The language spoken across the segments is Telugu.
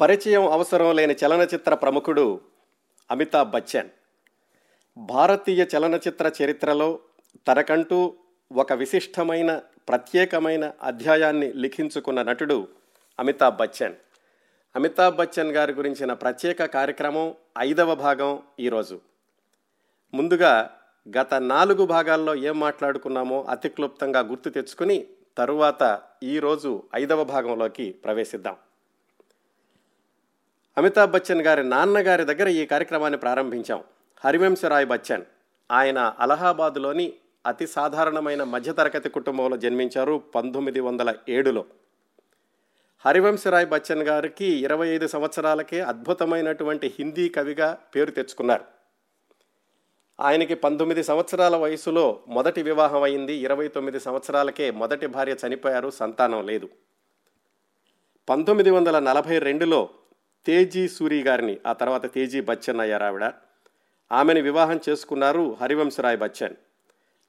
పరిచయం అవసరం లేని చలనచిత్ర ప్రముఖుడు అమితాబ్ బచ్చన్. భారతీయ చలనచిత్ర చరిత్రలో తనకంటూ ఒక విశిష్టమైన ప్రత్యేకమైన అధ్యాయాన్ని లిఖించుకున్న నటుడు అమితాబ్ బచ్చన్. అమితాబ్ బచ్చన్ గారి గురించిన ప్రత్యేక కార్యక్రమం ఐదవ భాగం ఈరోజు. ముందుగా గత నాలుగు భాగాల్లో ఏం మాట్లాడుకున్నామో అతి క్లుప్తంగా గుర్తు తెచ్చుకుని తరువాత ఈరోజు ఐదవ భాగంలోకి ప్రవేశిద్దాం. అమితాబ్ బచ్చన్ గారి నాన్నగారి దగ్గర ఈ కార్యక్రమాన్ని ప్రారంభించాం. హరివంశరాయ్ బచ్చన్ ఆయన అలహాబాదులోని అతి సాధారణమైన మధ్యతరగతి కుటుంబంలో జన్మించారు పంతొమ్మిది వందల ఏడులో. హరివంశరాయ్ బచ్చన్ గారికి ఇరవై ఐదు సంవత్సరాలకే అద్భుతమైనటువంటి హిందీ కవిగా పేరు తెచ్చుకున్నారు. ఆయనకి పంతొమ్మిది సంవత్సరాల వయసులో మొదటి వివాహం అయింది. ఇరవై తొమ్మిది సంవత్సరాలకే మొదటి భార్య చనిపోయారు. సంతానం లేదు. పంతొమ్మిది వందల నలభై రెండులో తేజీ సూరి గారిని ఆ తర్వాత తేజీ బచ్చన్ అయ్యారు ఆవిడ. ఆమెను వివాహం చేసుకున్నారు హరివంశరాయ్ బచ్చన్.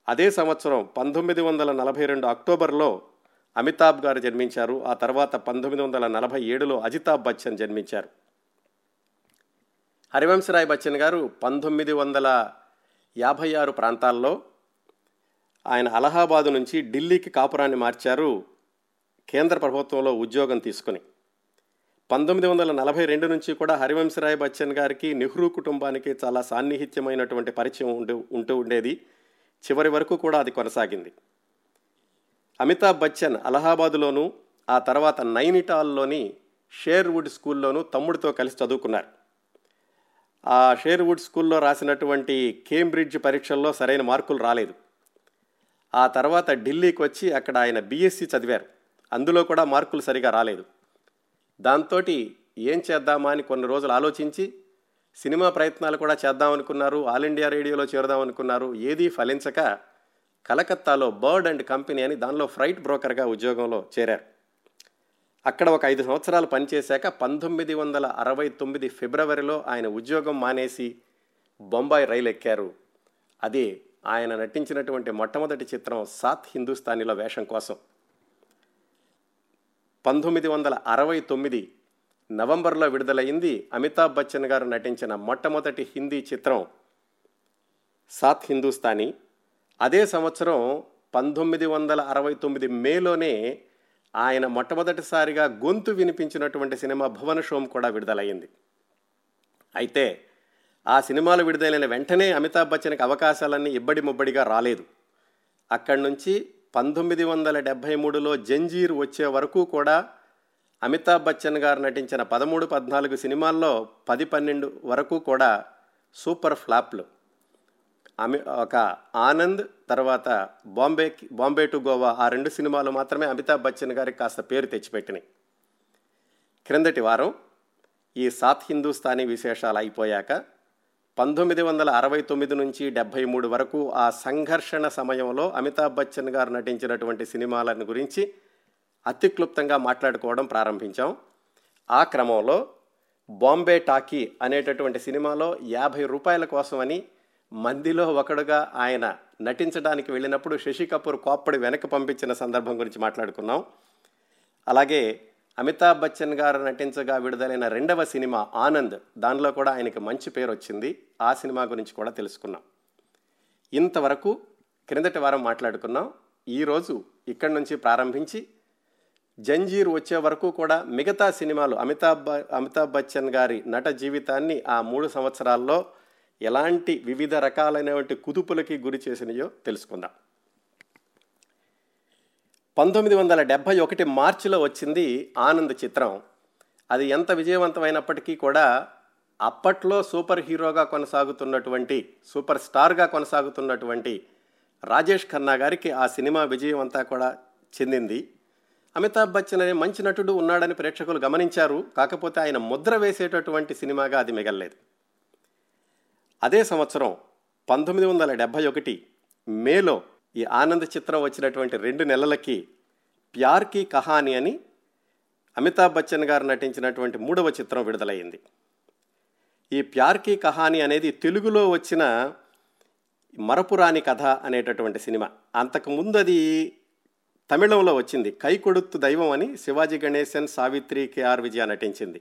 అదే సంవత్సరం పంతొమ్మిది వందల నలభై రెండు అక్టోబర్లో అమితాబ్ గారు జన్మించారు. ఆ తర్వాత పంతొమ్మిది వందల నలభై ఏడులో అజితాబ్ బచ్చన్ జన్మించారు. హరివంశరాయ్ బచ్చన్ గారు పంతొమ్మిది వందల యాభై ఆరు ప్రాంతాల్లో ఆయన అలహాబాదు నుంచి ఢిల్లీకి కాపురాన్ని మార్చారు కేంద్ర ప్రభుత్వంలో ఉద్యోగం తీసుకుని. పంతొమ్మిది వందల నలభై రెండు నుంచి కూడా హరివంశరాయ్ బచ్చన్ గారికి నెహ్రూ కుటుంబానికి చాలా సాన్నిహిత్యమైనటువంటి పరిచయం ఉంటూ ఉంటూ ఉండేది. చివరి వరకు కూడా అది కొనసాగింది. అమితాబ్ బచ్చన్ అలహాబాదులోను ఆ తర్వాత నైనిటాల్లోని షేర్వుడ్ స్కూల్లోనూ తమ్ముడితో కలిసి చదువుకున్నారు. ఆ షేర్వుడ్ స్కూల్లో రాసినటువంటి కేంబ్రిడ్జ్ పరీక్షల్లో సరైన మార్కులు రాలేదు. ఆ తర్వాత ఢిల్లీకి వచ్చి అక్కడ ఆయన బీఎస్సీ చదివారు. అందులో కూడా మార్కులు సరిగా రాలేదు. దాంతో ఏం చేద్దామా అని కొన్ని రోజులు ఆలోచించి సినిమా ప్రయత్నాలు కూడా చేద్దామనుకున్నారు ఆల్ ఇండియా రేడియోలో చేరుదామనుకున్నారు. ఏదీ ఫలించక కలకత్తాలో బర్డ్ అండ్ కంపెనీ అని దానిలో ఫ్రైట్ బ్రోకర్గా ఉద్యోగంలో చేరారు. అక్కడ ఒక ఐదు సంవత్సరాలు పనిచేశాక పంతొమ్మిది వందల అరవై తొమ్మిది ఫిబ్రవరిలో ఆయన ఉద్యోగం మానేసి బొంబాయి రైలు ఎక్కారు అదే ఆయన నటించినటువంటి మొట్టమొదటి చిత్రం సాత్ హిందుస్థానీలో వేషం కోసం. పంతొమ్మిది వందల అరవై తొమ్మిది నవంబర్లో విడుదలైంది అమితాబ్ బచ్చన్ గారు నటించిన మొట్టమొదటి హిందీ చిత్రం సాత్ హిందుస్థానీ అదే సంవత్సరం పంతొమ్మిది వందల అరవై తొమ్మిది మేలోనే ఆయన మొట్టమొదటిసారిగా గొంతు వినిపించినటువంటి సినిమా భువన షోమ్ కూడా విడుదలయ్యింది అయితే ఆ సినిమాలు విడుదలైన వెంటనే అమితాబ్ బచ్చన్కి అవకాశాలన్నీ ఇబ్బడి ముబ్బడిగా రాలేదు. అక్కడి నుంచి పంతొమ్మిది వందల డెబ్భై మూడులో జంజీర్ వచ్చే వరకు కూడా అమితాబ్ బచ్చన్ గారు నటించిన పదమూడు పద్నాలుగు సినిమాల్లో పది పన్నెండు వరకు కూడా సూపర్ ఫ్లాప్లు. అమి ఒక ఆనంద్ తర్వాత బాంబే బాంబే టు గోవా ఆ రెండు సినిమాలు మాత్రమే అమితాబ్ బచ్చన్ గారికి కాస్త పేరు తెచ్చిపెట్టినాయి. క్రిందటి వారం ఈ సాత్ హిందూస్థానీ విశేషాలు అయిపోయాక పంతొమ్మిది వందల అరవై తొమ్మిది నుంచి డెబ్భై మూడు వరకు ఆ సంఘర్షణ సమయంలో అమితాబ్ బచ్చన్ గారు నటించినటువంటి సినిమాలను గురించి అతి క్లుప్తంగా మాట్లాడుకోవడం ప్రారంభించాం. ఆ క్రమంలో బాంబే టాకీ అనేటటువంటి సినిమాలో యాభై రూపాయల కోసమని మందిలో ఒకడుగా ఆయన నటించడానికి వెళ్ళినప్పుడు శశి కపూర్ కోప్పడి వెనక్కి పంపించిన సందర్భం గురించి మాట్లాడుకున్నాం. అలాగే అమితాబ్ బచ్చన్ గారు నటించగా విడుదలైన రెండవ సినిమా ఆనంద్. దానిలో కూడా ఆయనకి మంచి పేరు వచ్చింది ఆ సినిమా గురించి కూడా తెలుసుకున్నాం. ఇంతవరకు క్రిందటి వారం మాట్లాడుకున్నాం. ఈరోజు ఇక్కడి నుంచి ప్రారంభించి జంజీర్ వచ్చే వరకు కూడా మిగతా సినిమాలు అమితాబ్ అమితాబ్ బచ్చన్ గారి నట జీవితాన్ని ఆ మూడు సంవత్సరాల్లో ఎలాంటి వివిధ రకాలైనటువంటి కుదుపులకి గురి చేసినాయో తెలుసుకుందాం. పంతొమ్మిది వందల డెబ్భై ఒకటి మార్చిలో వచ్చింది ఆనంద్ చిత్రం. అది ఎంత విజయవంతమైనప్పటికీ కూడా అప్పట్లో సూపర్ హీరోగా కొనసాగుతున్నటువంటి సూపర్ స్టార్గా కొనసాగుతున్నటువంటి రాజేష్ ఖన్నా గారికి ఆ సినిమా విజయం అంతా కూడా చెందింది. అమితాబ్ బచ్చన్ అనే మంచి నటుడు ఉన్నాడని ప్రేక్షకులు గమనించారు. కాకపోతే ఆయన ముద్ర వేసేటటువంటి సినిమాగా అది మిగలలేదు. అదే సంవత్సరం పంతొమ్మిది వందల డెబ్భై ఒకటి మేలో ఈ ఆనంద్ చిత్రం వచ్చినటువంటి రెండు నెలలకి ప్యార్ కీ కహాని అని అమితాబ్ బచ్చన్ గారు నటించినటువంటి మూడవ చిత్రం విడుదలైంది ఈ ప్యార్ కీ కహాని అనేది తెలుగులో వచ్చిన మరపురాని కథ అనేటటువంటి సినిమా. అంతకుముందు అది తమిళంలో వచ్చింది. కైకొడుత్తు దైవం అని శివాజీ గణేశన్ సావిత్రి కేఆర్ విజయ నటించింది.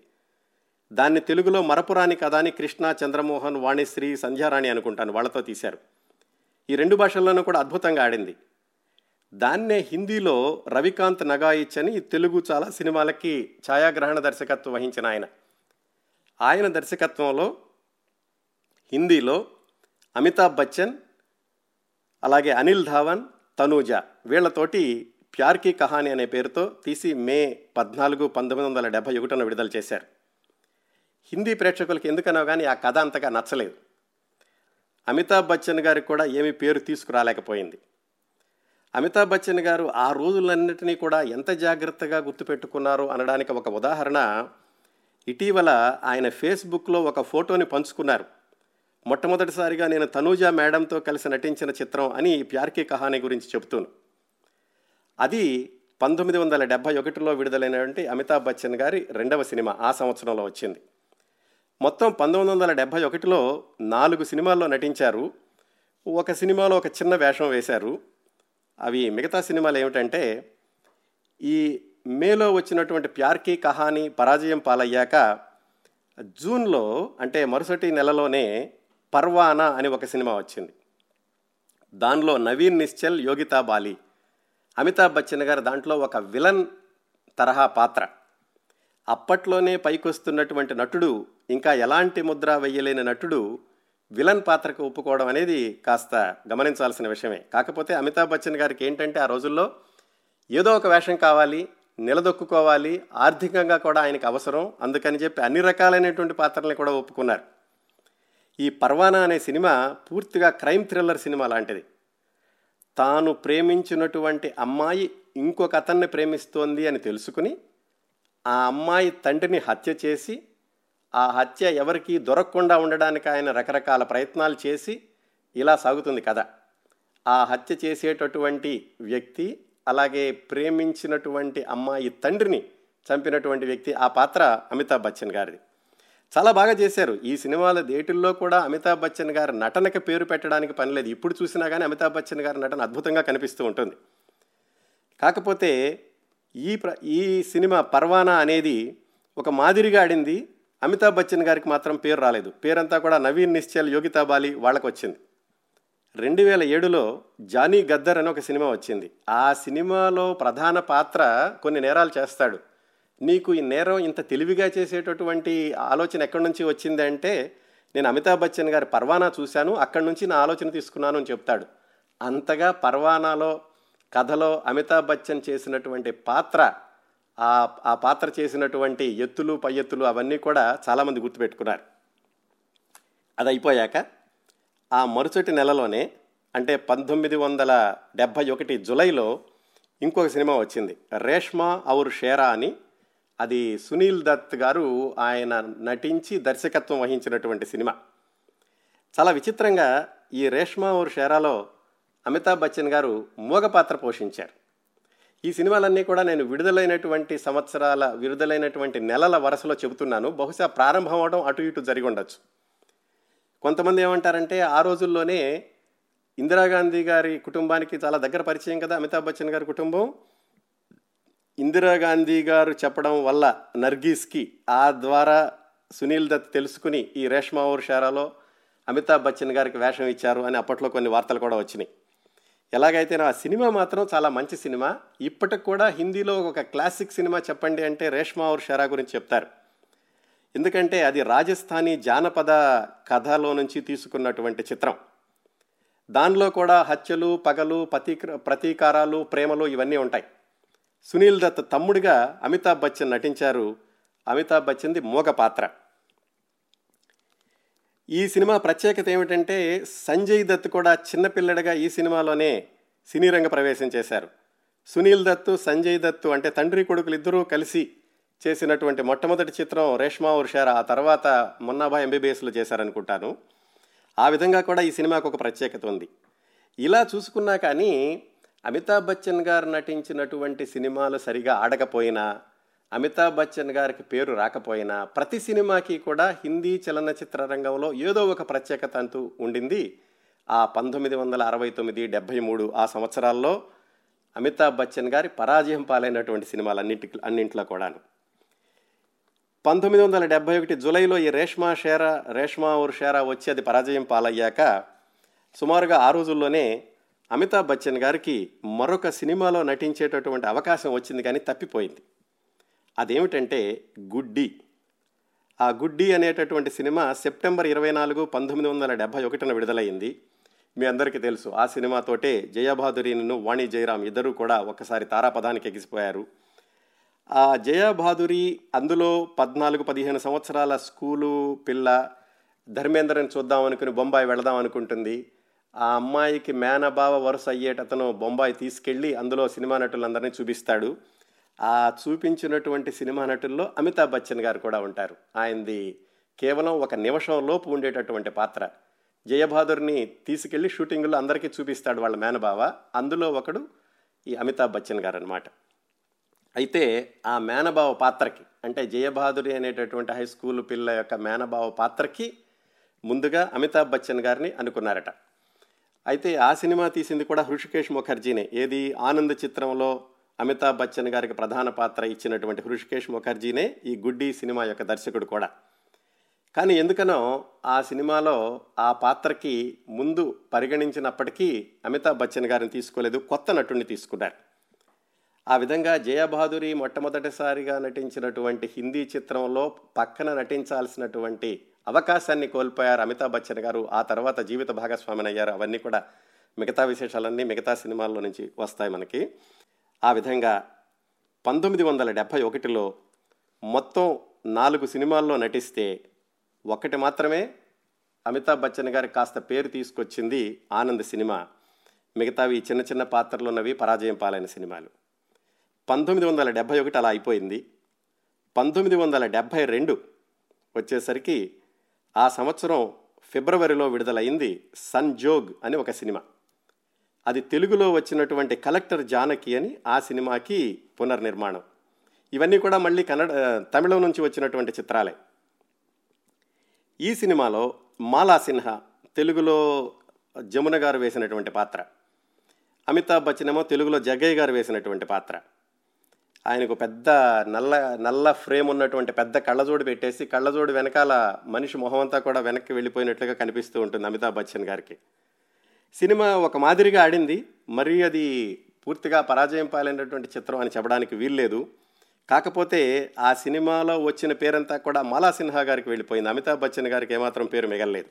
దాన్ని తెలుగులో మరపురాని కథ అని కృష్ణ చంద్రమోహన్ వాణిశ్రీ సంధ్యారాణి అనుకుంటాను వాళ్ళతో తీశారు. ఈ రెండు భాషల్లోనూ కూడా అద్భుతంగా ఆడింది. దాన్నే హిందీలో రవికాంత్ నగాయిచ్ అని తెలుగు చాలా సినిమాలకి ఛాయాగ్రహణ దర్శకత్వం వహించిన ఆయన. ఆయన దర్శకత్వంలో హిందీలో అమితాబ్ బచ్చన్ అలాగే అనిల్ ధావన్ తనూజ వీళ్ళతోటి ప్యార్కి కహాని అనే పేరుతో తీసి మే పద్నాలుగు పంతొమ్మిది వందల డెబ్బై ఒకటిన విడుదల చేశారు. హిందీ ప్రేక్షకులకి ఎందుకనో కానీ ఆ కథ అంతగా నచ్చలేదు. అమితాబ్ బచ్చన్ గారికి కూడా ఏమీ పేరు తీసుకురాలేకపోయింది. అమితాబ్ బచ్చన్ గారు ఆ రోజులన్నిటినీ కూడా ఎంత జాగ్రత్తగా గుర్తుపెట్టుకున్నారో అనడానికి ఒక ఉదాహరణ ఇటీవల ఆయన ఫేస్బుక్లో ఒక ఫోటోని పంచుకున్నారు. మొట్టమొదటిసారిగా నేను తనూజా మేడంతో కలిసి నటించిన చిత్రం అని ప్యార్కి కహాని గురించి చెబుతూను. అది పంతొమ్మిది వందల డెబ్భై ఒకటిలో విడుదలైనటువంటి అమితాబ్ బచ్చన్ గారి రెండవ సినిమా ఆ సంవత్సరంలో వచ్చింది. మొత్తం పంతొమ్మిది వందల డెబ్భై ఒకటిలో నాలుగు సినిమాల్లో నటించారు. ఒక సినిమాలో ఒక చిన్న వేషం వేశారు. అవి మిగతా సినిమాలు ఏమిటంటే ఈ మేలో వచ్చినటువంటి ప్యార్కి కహాని పరాజయం పాలయ్యాక జూన్లో అంటే మరుసటి నెలలోనే పర్వానా అని ఒక సినిమా వచ్చింది. దానిలో నవీన్ నిశ్చల్ యోగితా బాలి. అమితాబ్ బచ్చన్ గారు దాంట్లో ఒక విలన్ తరహా పాత్ర. అప్పట్లోనే పైకొస్తున్నటువంటి నటుడు ఇంకా ఎలాంటి ముద్ర వెయ్యలేని నటుడు విలన్ పాత్రకు ఒప్పుకోవడం అనేది కాస్త గమనించాల్సిన విషయమే. కాకపోతే అమితాబ్ బచ్చన్ గారికి ఏంటంటే ఆ రోజుల్లో ఏదో ఒక వేషం కావాలి నిలదొక్కుకోవాలి ఆర్థికంగా కూడా ఆయనకు అవసరం. అందుకని చెప్పి అన్ని రకాలైనటువంటి పాత్రల్ని కూడా ఒప్పుకున్నారు. ఈ పర్వానా అనే సినిమా పూర్తిగా క్రైమ్ థ్రిల్లర్ సినిమా లాంటిది. తాను ప్రేమించినటువంటి అమ్మాయి ఇంకొక అతన్ని ప్రేమిస్తోంది అని తెలుసుకుని ఆ అమ్మాయి తండ్రిని హత్య చేసి ఆ హత్య ఎవరికి దొరకకుండా ఉండడానికి ఆయన రకరకాల ప్రయత్నాలు చేసి ఇలా సాగుతుంది కథ. ఆ హత్య చేసేటటువంటి వ్యక్తి అలాగే ప్రేమించినటువంటి అమ్మాయి తండ్రిని చంపినటువంటి వ్యక్తి ఆ పాత్ర అమితాబ్ బచ్చన్ గారిది. చాలా బాగా చేశారు. ఈ సినిమాల దేటిల్లో కూడా అమితాబ్ బచ్చన్ గారి నటనకి పేరు పెట్టడానికి పనిలేదు ఇప్పుడు చూసినా కానీ అమితాబ్ బచ్చన్ గారి నటన అద్భుతంగా కనిపిస్తూ ఉంటుంది. కాకపోతే ఈ ప్ర ఈ సినిమా పర్వానా అనేది ఒక మాదిరిగా ఆడింది. అమితాబ్ బచ్చన్ గారికి మాత్రం పేరు రాలేదు. పేరంతా కూడా నవీన్ నిశ్చల్ యోగితా బాలి వాళ్ళకు వచ్చింది రెండు వేల ఏడులో జానీ గద్దర్ అని ఒక సినిమా వచ్చింది. ఆ సినిమాలో ప్రధాన పాత్ర కొన్ని నేరాలు చేస్తాడు. నీకు ఈ నేరం ఇంత తెలివిగా చేసేటటువంటి ఆలోచన ఎక్కడి నుంచి వచ్చింది అంటే నేను అమితాబ్ బచ్చన్ గారి పర్వానా చూశాను అక్కడి నుంచి నా ఆలోచన తీసుకున్నాను అని చెప్తాడు. అంతగా పర్వానాలో కథలో అమితాబ్ బచ్చన్ చేసినటువంటి పాత్ర ఆ ఆ పాత్ర చేసినటువంటి ఎత్తులు పై ఎత్తులు అవన్నీ కూడా చాలామంది గుర్తుపెట్టుకున్నారు. అది అయిపోయాక ఆ మరుసటి నెలలోనే అంటే పంతొమ్మిది వందల డెబ్భై ఒకటి జులైలో ఇంకొక సినిమా వచ్చింది. రేష్మా ఔర్ షేరా అని. అది సునీల్ దత్ గారు ఆయన నటించి దర్శకత్వం వహించినటువంటి సినిమా. చాలా విచిత్రంగా ఈ రేష్మా ఔర్ షేరాలో అమితాబ్ బచ్చన్ గారు మూగ పాత్ర పోషించారు. ఈ సినిమాలన్నీ కూడా నేను విడుదలైనటువంటి సంవత్సరాల విడుదలైనటువంటి నెలల వరుసలో చెబుతున్నాను. బహుశా ప్రారంభం అవడం అటు ఇటు జరిగి ఉండొచ్చు. కొంతమంది ఏమంటారంటే ఆ రోజుల్లోనే ఇందిరాగాంధీ గారి కుటుంబానికి చాలా దగ్గర పరిచయం కదా అమితాబ్ బచ్చన్ గారి కుటుంబం. ఇందిరాగాంధీ గారు చెప్పడం వల్ల నర్గీస్కి ఆ ద్వారా సునీల్ దత్ తెలుసుకుని ఈ రేష్మా ఔర్ షారాలో అమితాబ్ బచ్చన్ గారికి వేషం ఇచ్చారు అని అప్పట్లో కొన్ని వార్తలు కూడా వచ్చినాయి. ఎలాగైతే ఆ సినిమా మాత్రం చాలా మంచి సినిమా ఇప్పటికి కూడా హిందీలో ఒక క్లాసిక్ సినిమా చెప్పండి అంటే రేష్మా ఔర్ షరా గురించి చెప్తారు. ఎందుకంటే అది రాజస్థానీ జానపద కథలో నుంచి తీసుకున్నటువంటి చిత్రం. దానిలో కూడా హత్యలు పగలు ప్రతీక ప్రతీకారాలు ప్రేమలు ఇవన్నీ ఉంటాయి. సునీల్ దత్ తమ్ముడిగా అమితాబ్ బచ్చన్ నటించారు. అమితాబ్ బచ్చన్ది మూగ పాత్ర. ఈ సినిమా ప్రత్యేకత ఏమిటంటే సంజయ్ దత్ కూడా చిన్నపిల్లడిగా ఈ సినిమాలోనే సినీ రంగ ప్రవేశం చేశారు. సునీల్ దత్తు సంజయ్ దత్తు అంటే తండ్రి కొడుకులు ఇద్దరూ కలిసి చేసినటువంటి మొట్టమొదటి చిత్రం రేష్మా ఉర్షారా ఆ తర్వాత మున్నాభా ఎంబీబీఎస్లో చేశారనుకుంటాను. ఆ విధంగా కూడా ఈ సినిమాకు ఒక ప్రత్యేకత ఉంది. ఇలా చూసుకున్నా కానీ అమితాబ్ బచ్చన్ గారు నటించినటువంటి సినిమాలు సరిగా ఆడకపోయినా అమితాబ్ బచ్చన్ గారికి పేరు రాకపోయినా ప్రతి సినిమాకి కూడా హిందీ చలనచిత్ర రంగంలో ఏదో ఒక ప్రత్యేకత అంటూ ఉండింది. ఆ పంతొమ్మిది వందల అరవై తొమ్మిది డెబ్భై మూడు ఆ సంవత్సరాల్లో అమితాబ్ బచ్చన్ గారి పరాజయం పాలైనటువంటి సినిమాలు అన్నింటి అన్నింట్లో కూడాను. పంతొమ్మిది వందల డెబ్భై ఒకటి జూలైలో ఈ రేష్మా షేరా రేష్మా ఊర్ షేరా వచ్చి అది పరాజయం పాలయ్యాక సుమారుగా ఆ రోజుల్లోనే అమితాబ్ బచ్చన్ గారికి మరొక సినిమాలో నటించేటటువంటి అవకాశం వచ్చింది కానీ తప్పిపోయింది. అదేమిటంటే గుడ్డి. ఆ గుడ్డి అనేటటువంటి సినిమా సెప్టెంబర్ ఇరవై నాలుగు పంతొమ్మిది వందల డెబ్భై ఒకటిన విడుదలైంది. మీ అందరికీ తెలుసు ఆ సినిమాతోటే జయబాదురిను వాణి జయరాం ఇద్దరూ కూడా ఒకసారి తారాపదానికి ఎగిసిపోయారు. ఆ జయబాదురి అందులో పద్నాలుగు పదిహేను సంవత్సరాల స్కూలు పిల్ల ధర్మేంద్రని చూద్దాం అనుకుని బొంబాయి వెళదాం అనుకుంటుంది. ఆ అమ్మాయికి మేనబావ వరుస అయ్యేటతను బొంబాయి తీసుకెళ్ళి అందులో సినిమా నటులందరినీ చూపిస్తాడు. ఆ చూపించినటువంటి సినిమా నటుల్లో అమితాబ్ బచ్చన్ గారు కూడా ఉంటారు. ఆయనది కేవలం ఒక నిమిషం లోపు ఉండేటటువంటి పాత్ర. జయబహాదుర్ని తీసుకెళ్ళి షూటింగ్లో అందరికీ చూపిస్తాడు వాళ్ళ మేనబావ. అందులో ఒకడు ఈ అమితాబ్ బచ్చన్ గారు అనమాట అయితే ఆ మేనబావ పాత్రకి అంటే జయబహాదురి అనేటటువంటి హై స్కూల్ పిల్ల యొక్క మేనబావ పాత్రకి ముందుగా అమితాబ్ బచ్చన్ గారిని అనుకున్నారట. అయితే ఆ సినిమా తీసింది కూడా హృషికేష్ ముఖర్జీనే. ఏది? ఆనంద్ చిత్రంలో అమితాబ్ బచ్చన్ గారికి ప్రధాన పాత్ర ఇచ్చినటువంటి హృషికేష్ ముఖర్జీనే ఈ గుడ్డి సినిమా యొక్క దర్శకుడు కూడా. కానీ ఎందుకనో ఆ సినిమాలో ఆ పాత్రకి ముందు పరిగణించినప్పటికీ అమితాబ్ బచ్చన్ గారిని తీసుకోలేదు కొత్త నటుడిని తీసుకున్నారు. ఆ విధంగా జయబహాదురి మొట్టమొదటిసారిగా నటించినటువంటి హిందీ చిత్రంలో పక్కన నటించాల్సినటువంటి అవకాశాన్ని కోల్పోయారు అమితాబ్ బచ్చన్ గారు. ఆ తర్వాత జీవిత భాగస్వామిని అయ్యారు అవన్నీ కూడా మిగతా విశేషాలన్నీ మిగతా సినిమాల్లో నుంచి వస్తాయి మనకి. ఆ విధంగా పంతొమ్మిది వందల డెబ్భై ఒకటిలో మొత్తం నాలుగు సినిమాల్లో నటిస్తే ఒకటి మాత్రమే అమితాబ్ బచ్చన్ గారి కాస్త పేరు తీసుకొచ్చింది ఆనంద్ సినిమా. మిగతావి చిన్న చిన్న పాత్రలు ఉన్నవి పరాజయం పాలైన సినిమాలు. పంతొమ్మిది వందల డెబ్భై ఒకటి అలా అయిపోయింది. పంతొమ్మిది వందల డెబ్భై రెండు వచ్చేసరికి ఆ సంవత్సరం ఫిబ్రవరిలో విడుదలైంది సంజోగ్ అని ఒక సినిమా. అది తెలుగులో వచ్చినటువంటి కలెక్టర్ జానకి అని ఆ సినిమాకి పునర్నిర్మాణం. ఇవన్నీ కూడా మళ్ళీ కన్నడ తమిళం నుంచి వచ్చినటువంటి చిత్రాలే. ఈ సినిమాలో మాలా సిన్హా తెలుగులో జమున గారు వేసినటువంటి పాత్ర. అమితాబ్ బచ్చన్ ఏమో తెలుగులో జగ్గయ్య గారు వేసినటువంటి పాత్ర. ఆయనకు పెద్ద నల్ల నల్ల ఫ్రేమ్ ఉన్నటువంటి పెద్ద కళ్ళజోడు పెట్టేసి కళ్ళజోడు వెనకాల మనిషి మొహం అంతా కూడా వెనక్కి వెళ్ళిపోయినట్లుగా కనిపిస్తూ ఉంటుంది అమితాబ్ బచ్చన్ గారికి. సినిమా ఒక మాదిరిగా ఆడింది మరి అది పూర్తిగా పరాజయం పాలైనటువంటి చిత్రం అని చెప్పడానికి వీల్లేదు. కాకపోతే ఆ సినిమాలో వచ్చిన పేరంతా కూడా మాలా సిన్హా గారికి వెళ్ళిపోయింది. అమితాబ్ బచ్చన్ గారికి ఏమాత్రం పేరు మిగలలేదు.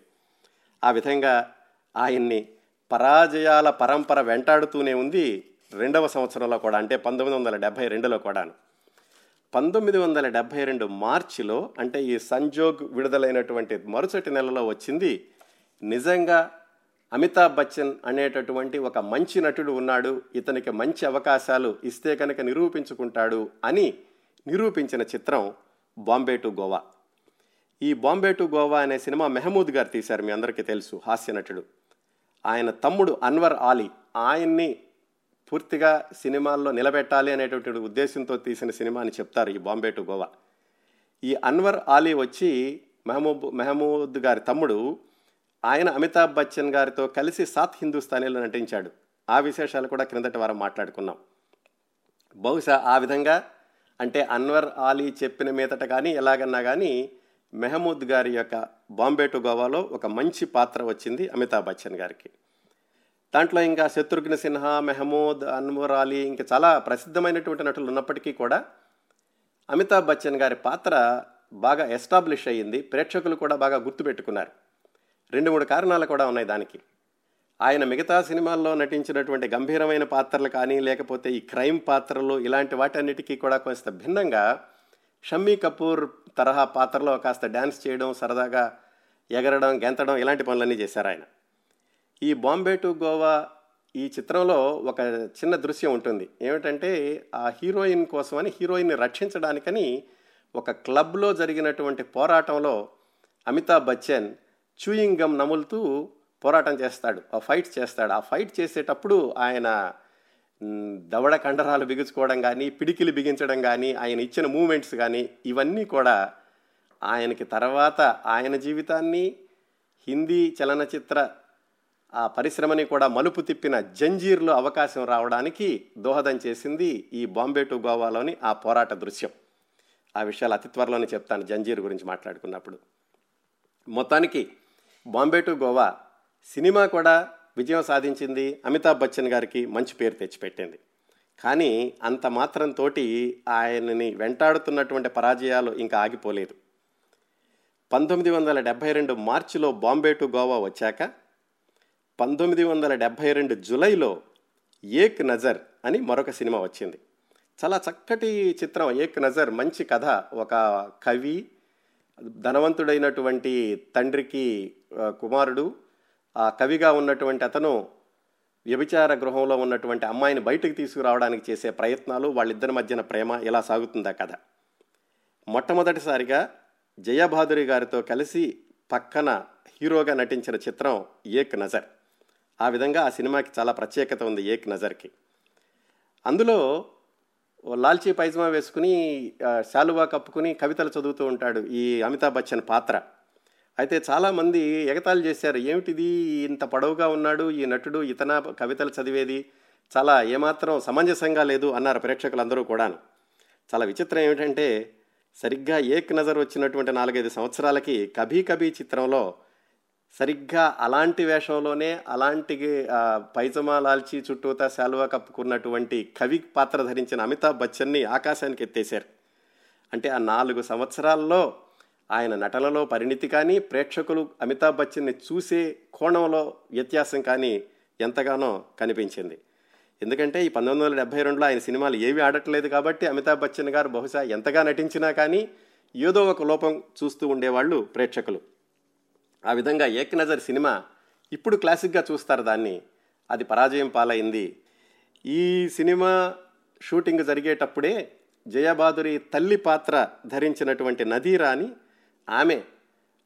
ఆ విధంగా ఆయన్ని పరాజయాల పరంపర వెంటాడుతూనే ఉంది రెండవ సంవత్సరంలో కూడా అంటే పంతొమ్మిది వందల డెబ్భై రెండులో కూడాను. పంతొమ్మిది వందల డెబ్భై రెండు మార్చిలో అంటే ఈ సంజోగ్ విడుదలైనటువంటి మరుసటి నెలలో వచ్చింది. నిజంగా అమితాబ్ బచ్చన్ అనేటటువంటి ఒక మంచి నటుడు ఉన్నాడు. ఇతనికి మంచి అవకాశాలు ఇస్తే కనుక నిరూపించుకుంటాడు అని నిరూపించిన చిత్రం బాంబే టు గోవా. ఈ బాంబే టు గోవా అనే సినిమా మెహమూద్ గారు తీశారు మీ అందరికీ తెలుసు హాస్య నటుడు. ఆయన తమ్ముడు అన్వర్ ఆలీ ఆయన్ని పూర్తిగా సినిమాల్లో నిలబెట్టాలి అనేటటువంటి ఉద్దేశంతో తీసిన సినిమా అని చెప్తారు ఈ బాంబే టు గోవా. ఈ అన్వర్ ఆలీ వచ్చి మెహమూబ్ మెహమూద్ గారి తమ్ముడు ఆయన అమితాబ్ బచ్చన్ గారితో కలిసి సాత్ హిందుస్థానీలో నటించాడు. ఆ విశేషాలు కూడా క్రిందటి వారం మాట్లాడుకున్నాం. బహుశా ఆ విధంగా అంటే అన్వర్ ఆలీ చెప్పిన మీదట కానీ ఎలాగన్నా కానీ మెహమూద్ గారి యొక్క బాంబే టు గోవాలో ఒక మంచి పాత్ర వచ్చింది అమితాబ్ బచ్చన్ గారికి. దాంట్లో ఇంకా శత్రుఘ్న సిన్హా మెహమూద్ అన్వర్ అలీ ఇంకా చాలా ప్రసిద్ధమైనటువంటి నటులు ఉన్నప్పటికీ కూడా అమితాబ్ బచ్చన్ గారి పాత్ర బాగా ఎస్టాబ్లిష్ అయ్యింది. ప్రేక్షకులు కూడా బాగా గుర్తుపెట్టుకున్నారు. రెండు మూడు కారణాలు కూడా ఉన్నాయి దానికి. ఆయన మిగతా సినిమాల్లో నటించినటువంటి గంభీరమైన పాత్రలు కానీ లేకపోతే ఈ క్రైమ్ పాత్రలు ఇలాంటి వాటన్నిటికీ కూడా కొంత భిన్నంగా షమ్మీ కపూర్ తరహా పాత్రలో కాస్త డ్యాన్స్ చేయడం సరదాగా ఎగరడం గెంతడం ఇలాంటి పనులన్నీ చేశారు ఆయన. ఈ బాంబే టు గోవా ఈ చిత్రంలో ఒక చిన్న దృశ్యం ఉంటుంది. ఏమిటంటే ఆ హీరోయిన్ కోసమని హీరోయిన్ని రక్షించడానికని ఒక క్లబ్లో జరిగినటువంటి పోరాటంలో అమితాబ్ బచ్చన్ చూయింగ్ గమ్ నములుతూ పోరాటం చేస్తాడు ఆ ఫైట్ చేస్తాడు. ఆ ఫైట్ చేసేటప్పుడు ఆయన దవడ కండరాలు బిగించుకోవడం కానీ పిడికిలు బిగించడం కానీ ఆయన ఇచ్చిన మూమెంట్స్ కానీ ఇవన్నీ కూడా ఆయనకి తర్వాత ఆయన జీవితాన్ని హిందీ చలనచిత్ర ఆ పరిశ్రమని కూడా మలుపు తిప్పిన జంజీర్లో అవకాశం రావడానికి దోహదం చేసింది ఈ బాంబే టు గోవాలోని ఆ పోరాట దృశ్యం. ఆ విషయాలు అతి త్వరలోనే చెప్తాను జంజీర్ గురించి మాట్లాడుకున్నప్పుడు. మొత్తానికి బాంబే టు గోవా సినిమా కూడా విజయం సాధించింది అమితాబ్ బచ్చన్ గారికి మంచి పేరు తెచ్చిపెట్టింది. కానీ అంత మాత్రంతో ఆయనని వెంటాడుతున్నటువంటి పరాజయాలు ఇంకా ఆగిపోలేదు. పంతొమ్మిది వందల డెబ్భై రెండు మార్చిలో బాంబే టు గోవా వచ్చాక పంతొమ్మిది వందల డెబ్భై రెండు జులైలో ఏక్ నజర్ అని మరొక సినిమా వచ్చింది. చాలా చక్కటి చిత్రం. ఏక్ నజర్ మంచి కథ. ఒక కవి ధనవంతుడైనటువంటి తండ్రికి కుమారుడు ఆ కవిగా ఉన్నటువంటి అతను వ్యభిచార గృహంలో ఉన్నటువంటి అమ్మాయిని బయటకు తీసుకురావడానికి చేసే ప్రయత్నాలు వాళ్ళిద్దరి మధ్యన ప్రేమ ఇలా సాగుతుందా కథ. మొట్టమొదటిసారిగా జయభాదురి గారితో కలిసి పక్కన హీరోగా నటించిన చిత్రం ఏక్ నజర్. ఆ విధంగా ఆ సినిమాకి చాలా ప్రత్యేకత ఉంది ఏక్ నజర్కి. అందులో ఓ లాల్చీ పైజమా వేసుకుని శాలువా కప్పుకుని కవితలు చదువుతూ ఉంటాడు ఈ అమితాబ్ బచ్చన్ పాత్ర. అయితే చాలామంది ఎగతాళి చేశారు. ఏమిటిది? ఇంత పొడవుగా ఉన్నాడు ఈ నటుడు ఇతన కవితలు చదివేది? చాలా ఏమాత్రం సమంజసంగా లేదు అన్నారు ప్రేక్షకులందరూ కూడాను. చాలా విచిత్రం ఏమిటంటే సరిగ్గా ఏక్ నజర్ వచ్చినటువంటి నాలుగైదు సంవత్సరాలకి కభీ కభీ చిత్రంలో సరిగ్గా అలాంటి వేషంలోనే అలాంటి పైజమా లాల్చి చుట్టూతా శాలువా కప్పుకున్నటువంటి కవి పాత్ర ధరించిన అమితాబ్ బచ్చన్ని ఆకాశానికి ఎత్తేశారు అంటే ఆ నాలుగు సంవత్సరాల్లో ఆయన నటనలో పరిణితి కానీ ప్రేక్షకులు అమితాబ్ బచ్చన్ని చూసే కోణంలో వ్యత్యాసం కానీ ఎంతగానో కనిపించింది. ఎందుకంటే ఈ పంతొమ్మిది వందల డెబ్బై రెండులో ఆయన సినిమాలు ఏవి ఆడట్లేదు కాబట్టి అమితాబ్ బచ్చన్ గారు బహుశా ఎంతగా నటించినా కానీ ఏదో ఒక లోపం చూస్తూ ఉండేవాళ్ళు ప్రేక్షకులు. ఆ విధంగా ఏక్ నజర్ సినిమా ఇప్పుడు క్లాసిక్గా చూస్తారు దాన్ని. అది పరాజయం పాలైంది. ఈ సినిమా షూటింగ్ జరిగేటప్పుడే జయబాదురి తల్లి పాత్ర ధరించినటువంటి నదీరాని ఆమె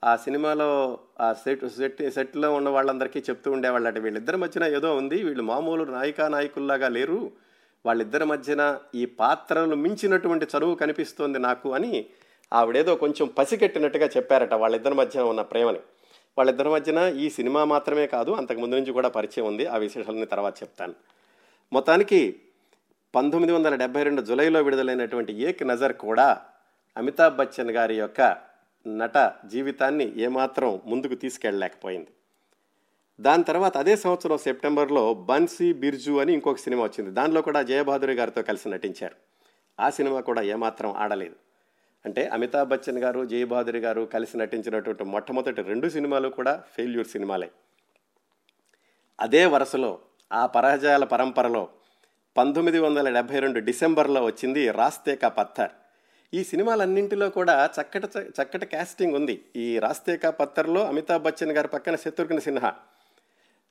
ఆ సినిమాలో ఆ సెట్ సెట్ సెట్లో ఉన్న వాళ్ళందరికీ చెప్తూ ఉండేవాళ్ళట వీళ్ళిద్దరి మధ్యన ఏదో ఉంది వీళ్ళు మామూలు నాయికా నాయకుల్లాగా లేరు వాళ్ళిద్దరి మధ్యన ఈ పాత్రలు మించినటువంటి చదువు కనిపిస్తోంది నాకు అని ఆవిడేదో కొంచెం పసిగట్టినట్టుగా చెప్పారట వాళ్ళిద్దరి మధ్యన ఉన్న ప్రేమని. వాళ్ళిద్దరి మధ్యన ఈ సినిమా మాత్రమే కాదు అంతకు ముందు నుంచి కూడా పరిచయం ఉంది ఆ విశేషాలని తర్వాత చెప్తాను. మొత్తానికి పంతొమ్మిది వందల డెబ్బై రెండు జులైలో విడుదలైనటువంటి ఏక్ నజర్ కూడా అమితాబ్ బచ్చన్ గారి యొక్క నట జీవితాన్ని ఏమాత్రం ముందుకు తీసుకెళ్ళలేకపోయింది. దాని తర్వాత అదే సంవత్సరం సెప్టెంబర్లో బన్సీ బిర్జు అని ఇంకొక సినిమా వచ్చింది. దానిలో కూడా జయబాదురి గారితో కలిసి నటించారు. ఆ సినిమా కూడా ఏమాత్రం ఆడలేదు. అంటే అమితాబ్ బచ్చన్ గారు జయబాదురి గారు కలిసి నటించినటువంటి మొట్టమొదటి రెండు సినిమాలు కూడా ఫెయిల్యూర్ సినిమాలే. అదే వరుసలో ఆ పరాజయాల పరంపరలో పంతొమ్మిది వందల డెబ్భై రెండు డిసెంబర్లో వచ్చింది రాస్తే కా ఈ సినిమాలన్నింటిలో కూడా చక్కటి చక్కటి క్యాస్టింగ్ ఉంది. ఈ రాస్తేకా పత్తర్లో అమితాబ్ బచ్చన్ గారి పక్కన శత్రుఘ్న సిన్హా.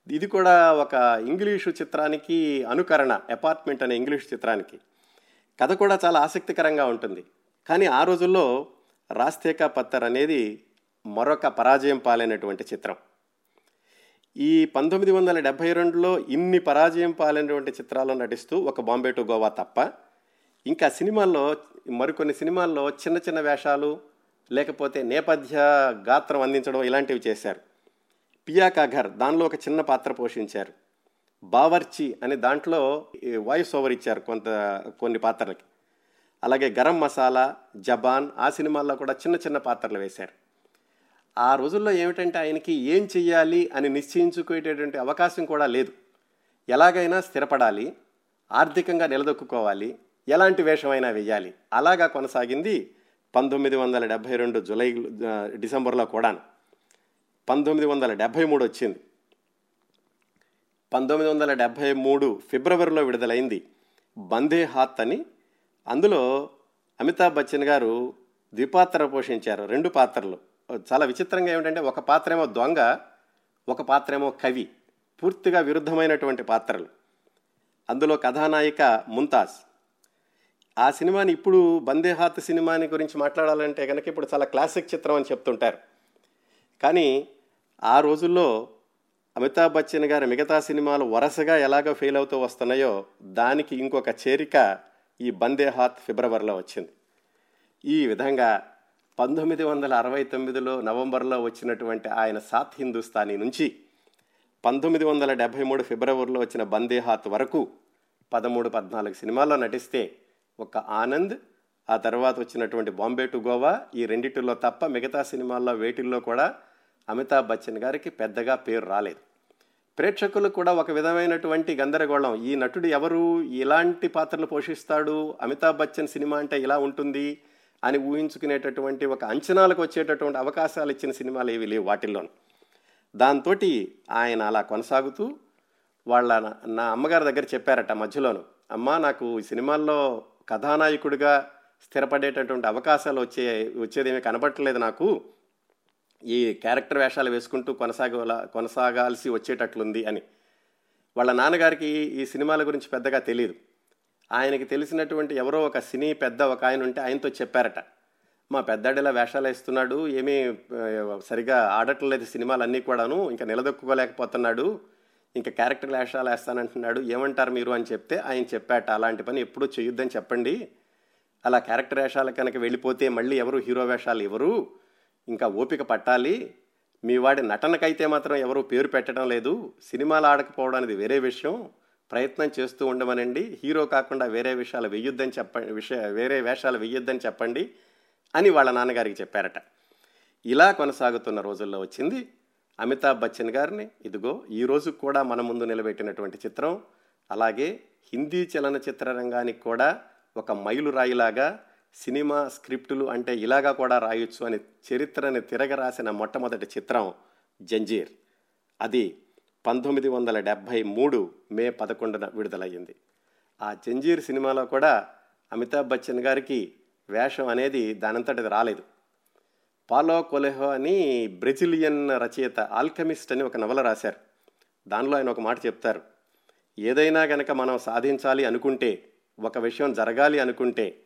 ఇది కూడా ఒక ఇంగ్లీషు చిత్రానికి అనుకరణ అపార్ట్మెంట్ అనే ఇంగ్లీష్ చిత్రానికి. కథ కూడా చాలా ఆసక్తికరంగా ఉంటుంది. కానీ ఆ రోజుల్లో రాస్తేకా పత్తర్ అనేది మరొక పరాజయం పాలైనటువంటి చిత్రం. ఈ పంతొమ్మిది వందల డెబ్భై రెండులో ఇన్ని పరాజయం పాలైనటువంటి చిత్రాల్లో నటిస్తూ ఒక బాంబే టు గోవా తప్ప ఇంకా సినిమాల్లో మరికొన్ని సినిమాల్లో చిన్న చిన్న వేషాలు లేకపోతే నేపథ్య గాత్రం అందించడం ఇలాంటివి చేశారు. పియాకా ఘర్ దానిలో ఒక చిన్న పాత్ర పోషించారు. బావర్చి అనే దాంట్లో వాయిస్ ఓవర్ ఇచ్చారు కొంత కొన్ని పాత్రలకి. అలాగే గరం మసాలా జబాన్ ఆ సినిమాల్లో కూడా చిన్న చిన్న పాత్రలు వేశారు. ఆ రోజుల్లో ఏమిటంటే ఆయనకి ఏం చెయ్యాలి అని నిశ్చయించుకునేటటువంటి అవకాశం కూడా లేదు. ఎలాగైనా స్థిరపడాలి ఆర్థికంగా నిలదొక్కుకోవాలి ఎలాంటి వేషమైనా వెయ్యాలి. అలాగా కొనసాగింది పంతొమ్మిది వందల డెబ్భై రెండు జులై డిసెంబర్లో కూడాను. పంతొమ్మిది వందల డెబ్భై మూడు వచ్చింది. పంతొమ్మిది వందల డెబ్భై మూడు ఫిబ్రవరిలో విడుదలైంది బందే హాత్ అని. అందులో అమితాబ్ బచ్చన్ గారు ద్విపాత్ర పోషించారు రెండు పాత్రలు. చాలా విచిత్రంగా ఏమిటంటే ఒక పాత్రేమో దొంగ ఒక పాత్రేమో కవి పూర్తిగా విరుద్ధమైనటువంటి పాత్రలు. అందులో కథానాయిక ముంతాజ్ ఆ సినిమాని ఇప్పుడు బందేహాత్ సినిమాని గురించి మాట్లాడాలంటే కనుక ఇప్పుడు చాలా క్లాసిక్ చిత్రం అని చెప్తుంటారు. కానీ ఆ రోజుల్లో అమితాబ్ బచ్చన్ గారి మిగతా సినిమాలు వరుసగా ఎలాగో ఫెయిల్ అవుతూ వస్తున్నాయో దానికి ఇంకొక చేరిక ఈ బందేహాత్ ఫిబ్రవరిలో వచ్చింది. ఈ విధంగా పంతొమ్మిది వందల అరవై తొమ్మిదిలో నవంబర్లో వచ్చినటువంటి ఆయన సాత్ హిందుస్థానీ నుంచి పంతొమ్మిది వందల డెబ్భై మూడు ఫిబ్రవరిలో వచ్చిన బందే హాత్ వరకు పదమూడు పద్నాలుగు సినిమాల్లో నటిస్తే ఒక ఆనంద్ ఆ తర్వాత వచ్చినటువంటి బాంబే టు గోవా ఈ రెండిటిలో తప్ప మిగతా సినిమాల్లో వేటిల్లో కూడా అమితాబ్ బచ్చన్ గారికి పెద్దగా పేరు రాలేదు. ప్రేక్షకులు కూడా ఒక విధమైనటువంటి గందరగోళం. ఈ నటుడు ఎవరు? ఇలాంటి పాత్రలు పోషిస్తాడు? అమితాబ్ బచ్చన్ సినిమా అంటే ఇలా ఉంటుంది అని ఊహించుకునేటటువంటి ఒక అంచనాలకు వచ్చేటటువంటి అవకాశాలు ఇచ్చిన సినిమాలు ఏవి లేవు వాటిల్లోనూ. దాంతో ఆయన అలా కొనసాగుతూ వాళ్ళ నా- నా అమ్మగారి దగ్గర చెప్పారట మధ్యలోను అమ్మ నాకు ఈ సినిమాల్లో కథానాయకుడిగా స్థిరపడేటటువంటి అవకాశాలు వచ్చే వచ్చేదేమీ కనబట్టలేదు నాకు. ఈ క్యారెక్టర్ వేషాలు వేసుకుంటూ కొనసాగ కొనసాగాల్సి వచ్చేటట్లుంది అని. వాళ్ళ నాన్నగారికి ఈ సినిమాల గురించి పెద్దగా తెలియదు ఆయనకి తెలిసినటువంటి ఎవరో ఒక సినీ పెద్ద ఒక ఆయన ఉంటే ఆయనతో చెప్పారట. మా పెద్దాడిలా వేషాలు వేస్తున్నాడు ఏమీ సరిగా ఆడట్లేదు సినిమాలన్నీ సినిమాలు అన్నీ కూడాను ఇంకా నిలదొక్కుకోలేకపోతున్నాడు. ఇంకా క్యారెక్టర్ వేషాలు వేస్తానంటున్నాడు. ఏమంటారు మీరు అని చెప్తే ఆయన చెప్పాట అలాంటి పని ఎప్పుడూ చేయొద్దని చెప్పండి. అలా క్యారెక్టర్ వేషాలు కనుక వెళ్ళిపోతే మళ్ళీ ఎవరు హీరో వేషాలు ఎవరు ఇంకా ఓపిక పట్టాలి. మీ వాడి నటనకైతే మాత్రం ఎవరు పేరు పెట్టడం లేదు. సినిమాలు ఆడకపోవడం అనేది వేరే విషయం. ప్రయత్నం చేస్తూ ఉండమనండి. హీరో కాకుండా వేరే విషయాలు వెయ్యొద్దని చెప్పండి విషయ వేరే వేషాలు వెయ్యొద్దని చెప్పండి అని వాళ్ళ నాన్నగారికి చెప్పారట. ఇలా కొనసాగుతున్న రోజుల్లో వచ్చింది అమితాబ్ బచ్చన్ గారిని. ఇదిగో ఈ కూడా మన ముందు నిలబెట్టినటువంటి చిత్రం. అలాగే హిందీ చలనచిత్ర రంగానికి కూడా ఒక మైలురాయిలాగా సినిమా స్క్రిప్టులు అంటే ఇలాగా కూడా రాయొచ్చు అని చరిత్రని తిరగరాసిన మొట్టమొదటి చిత్రం జంజీర్. అది పంతొమ్మిది వందల డెబ్భై మూడు మే పదకొండున విడుదలయ్యింది. ఆ జంజీర్ సినిమాలో కూడా అమితాబ్ బచ్చన్ గారికి వేషం అనేది దానంతటిది రాలేదు. పాలో కొలెహో అని బ్రెజిలియన్ రచయిత ఆల్కమిస్ట్ అని ఒక నవల రాశారు. దానిలో ఆయన ఒక మాట చెప్తారు. ఏదైనా గనక మనం సాధించాలి అనుకుంటే ఒక విషయం జరగాలి అనుకుంటే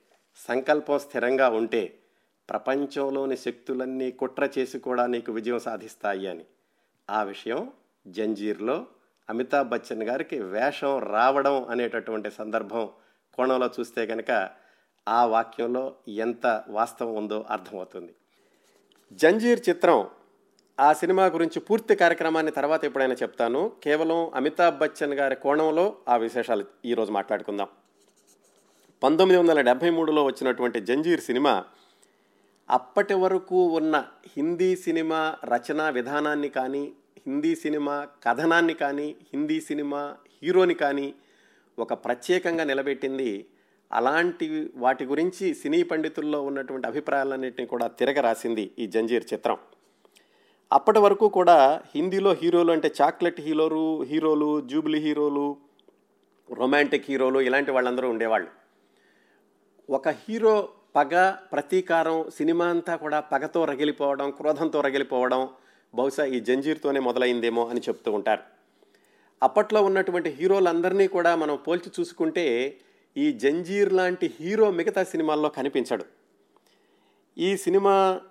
సంకల్పం స్థిరంగా ఉంటే ప్రపంచంలోని శక్తులన్నీ కుట్ర చేసి కూడా నీకు విజయం సాధిస్తాయి అని. ఆ విషయం జంజీర్లో అమితాబ్ బచ్చన్ గారికి వేషం రావడం అనేటటువంటి సందర్భం కోణంలో చూస్తే కనుక ఆ వాక్యంలో ఎంత వాస్తవం ఉందో అర్థమవుతుంది. జంజీర్ చిత్రం ఆ సినిమా గురించి పూర్తి కార్యక్రమాన్ని తర్వాత ఎప్పుడైనా చెప్తాను. కేవలం అమితాబ్ బచ్చన్ గారి కోణంలో ఆ విశేషాలు ఈరోజు మాట్లాడుకుందాం. పంతొమ్మిది వందల డెబ్భై మూడులో వచ్చినటువంటి జంజీర్ సినిమా అప్పటి వరకు ఉన్న హిందీ సినిమా రచనా విధానాన్ని కానీ హిందీ సినిమా కథనాన్ని కానీ హిందీ సినిమా హీరోని కానీ ఒక ప్రత్యేకంగా నిలబెట్టింది అలాంటి వాటి గురించి సినీ పండితుల్లో ఉన్నటువంటి అభిప్రాయాలన్నింటినీ కూడా తిరగరాసింది ఈ జంజీర్ చిత్రం. అప్పటి వరకు కూడా హిందీలో హీరోలు అంటే చాక్లెట్ హీరోలు హీరోలు జూబ్లీ హీరోలు రొమాంటిక్ హీరోలు ఇలాంటి వాళ్ళందరూ ఉండేవాళ్ళు. ఒక హీరో పగ ప్రతీకారం సినిమా అంతా కూడా పగతో రగిలిపోవడం క్రోధంతో రగిలిపోవడం బహుశా ఈ జంజీర్తోనే మొదలైందేమో అని చెప్తూ ఉంటారు. అప్పట్లో ఉన్నటువంటి హీరోలందరినీ కూడా మనం పోల్చి చూసుకుంటే ఈ జంజీర్ లాంటి హీరో మిగతా సినిమాల్లో కనిపించడు. ఈ సినిమా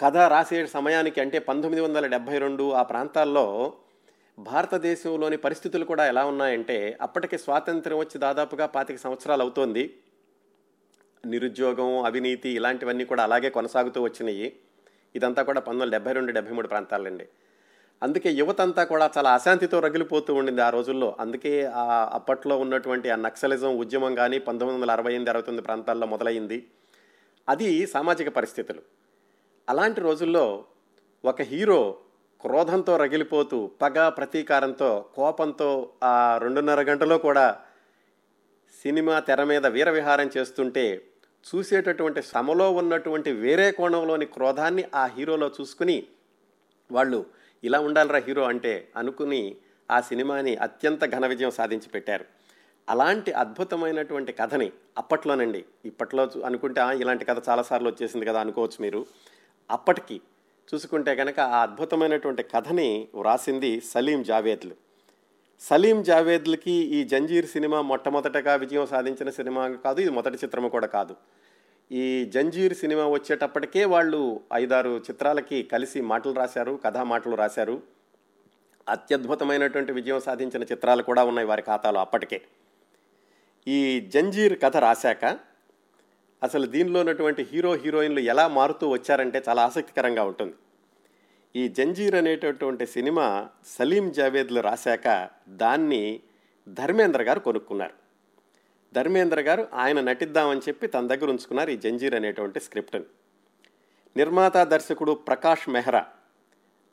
కథ రాసే సమయానికి అంటే పంతొమ్మిది వందల డెబ్భై రెండు ఆ ప్రాంతాల్లో భారతదేశంలోని పరిస్థితులు కూడా ఎలా ఉన్నాయంటే అప్పటికి స్వాతంత్ర్యం వచ్చి దాదాపుగా పాతిక సంవత్సరాలు అవుతోంది. నిరుద్యోగం అవినీతి ఇలాంటివన్నీ కూడా అలాగే కొనసాగుతూ వచ్చినాయి. ఇదంతా కూడా పంతొమ్మిది వందల డెబ్బై రెండు డెబ్బై మూడు ప్రాంతాలండి. అందుకే యువత అంతా కూడా చాలా అశాంతితో రగిలిపోతూ ఉండింది ఆ రోజుల్లో. అందుకే ఆ అప్పట్లో ఉన్నటువంటి ఆ నక్సలిజం ఉద్యమం కానీ పంతొమ్మిది వందల అరవై ఎనిమిది అరవై తొమ్మిది ప్రాంతాల్లో మొదలైంది. అది సామాజిక పరిస్థితులు. అలాంటి రోజుల్లో ఒక హీరో క్రోధంతో రగిలిపోతూ పగ ప్రతీకారంతో కోపంతో ఆ రెండున్నర గంటలో కూడా సినిమా తెర మీద వీరవిహారం చేస్తుంటే చూసేటటువంటి శ్రమలో ఉన్నటువంటి వేరే కోణంలోని క్రోధాన్ని ఆ హీరోలో చూసుకుని వాళ్ళు ఇలా ఉండాలిరా హీరో అంటే అనుకుని ఆ సినిమాని అత్యంత ఘన విజయం సాధించి పెట్టారు. అలాంటి అద్భుతమైనటువంటి కథని అప్పట్లోనండి ఇప్పట్లో చూ- అనుకుంటే ఇలాంటి కథ చాలాసార్లు వచ్చేసింది కదా అనుకోవచ్చు మీరు. అప్పటికి చూసుకుంటే కనుక ఆ అద్భుతమైనటువంటి కథని వ్రాసింది సలీం జావేద్లు. సలీం జావేద్లకి ఈ జంజీర్ సినిమా మొట్టమొదటగా విజయం సాధించిన సినిమా కాదు ఇది మొదటి చిత్రము కూడా కాదు. ఈ జంజీర్ సినిమా వచ్చేటప్పటికే వాళ్ళు ఐదారు చిత్రాలకి కలిసి మాటలు రాశారు కథా మాటలు రాశారు. అత్యద్భుతమైనటువంటి విజయం సాధించిన చిత్రాలు కూడా ఉన్నాయి వారి ఖాతాలో అప్పటికే. ఈ జంజీర్ కథ రాశాక అసలు దీనిలో ఉన్నటువంటి హీరో హీరోయిన్లు ఎలా మారుతూ వచ్చారంటే చాలా ఆసక్తికరంగా ఉంటుంది. ఈ జంజీర్ అనేటటువంటి సినిమా సలీం జావేద్లు రాశాక దాన్ని ధర్మేంద్ర గారు కొనుక్కున్నారు. ధర్మేంద్ర గారు ఆయన నటిద్దామని చెప్పి తన దగ్గర ఉంచుకున్నారు ఈ జంజీర్ అనేటువంటి స్క్రిప్ట్ని. నిర్మాత దర్శకుడు ప్రకాష్ మెహ్రా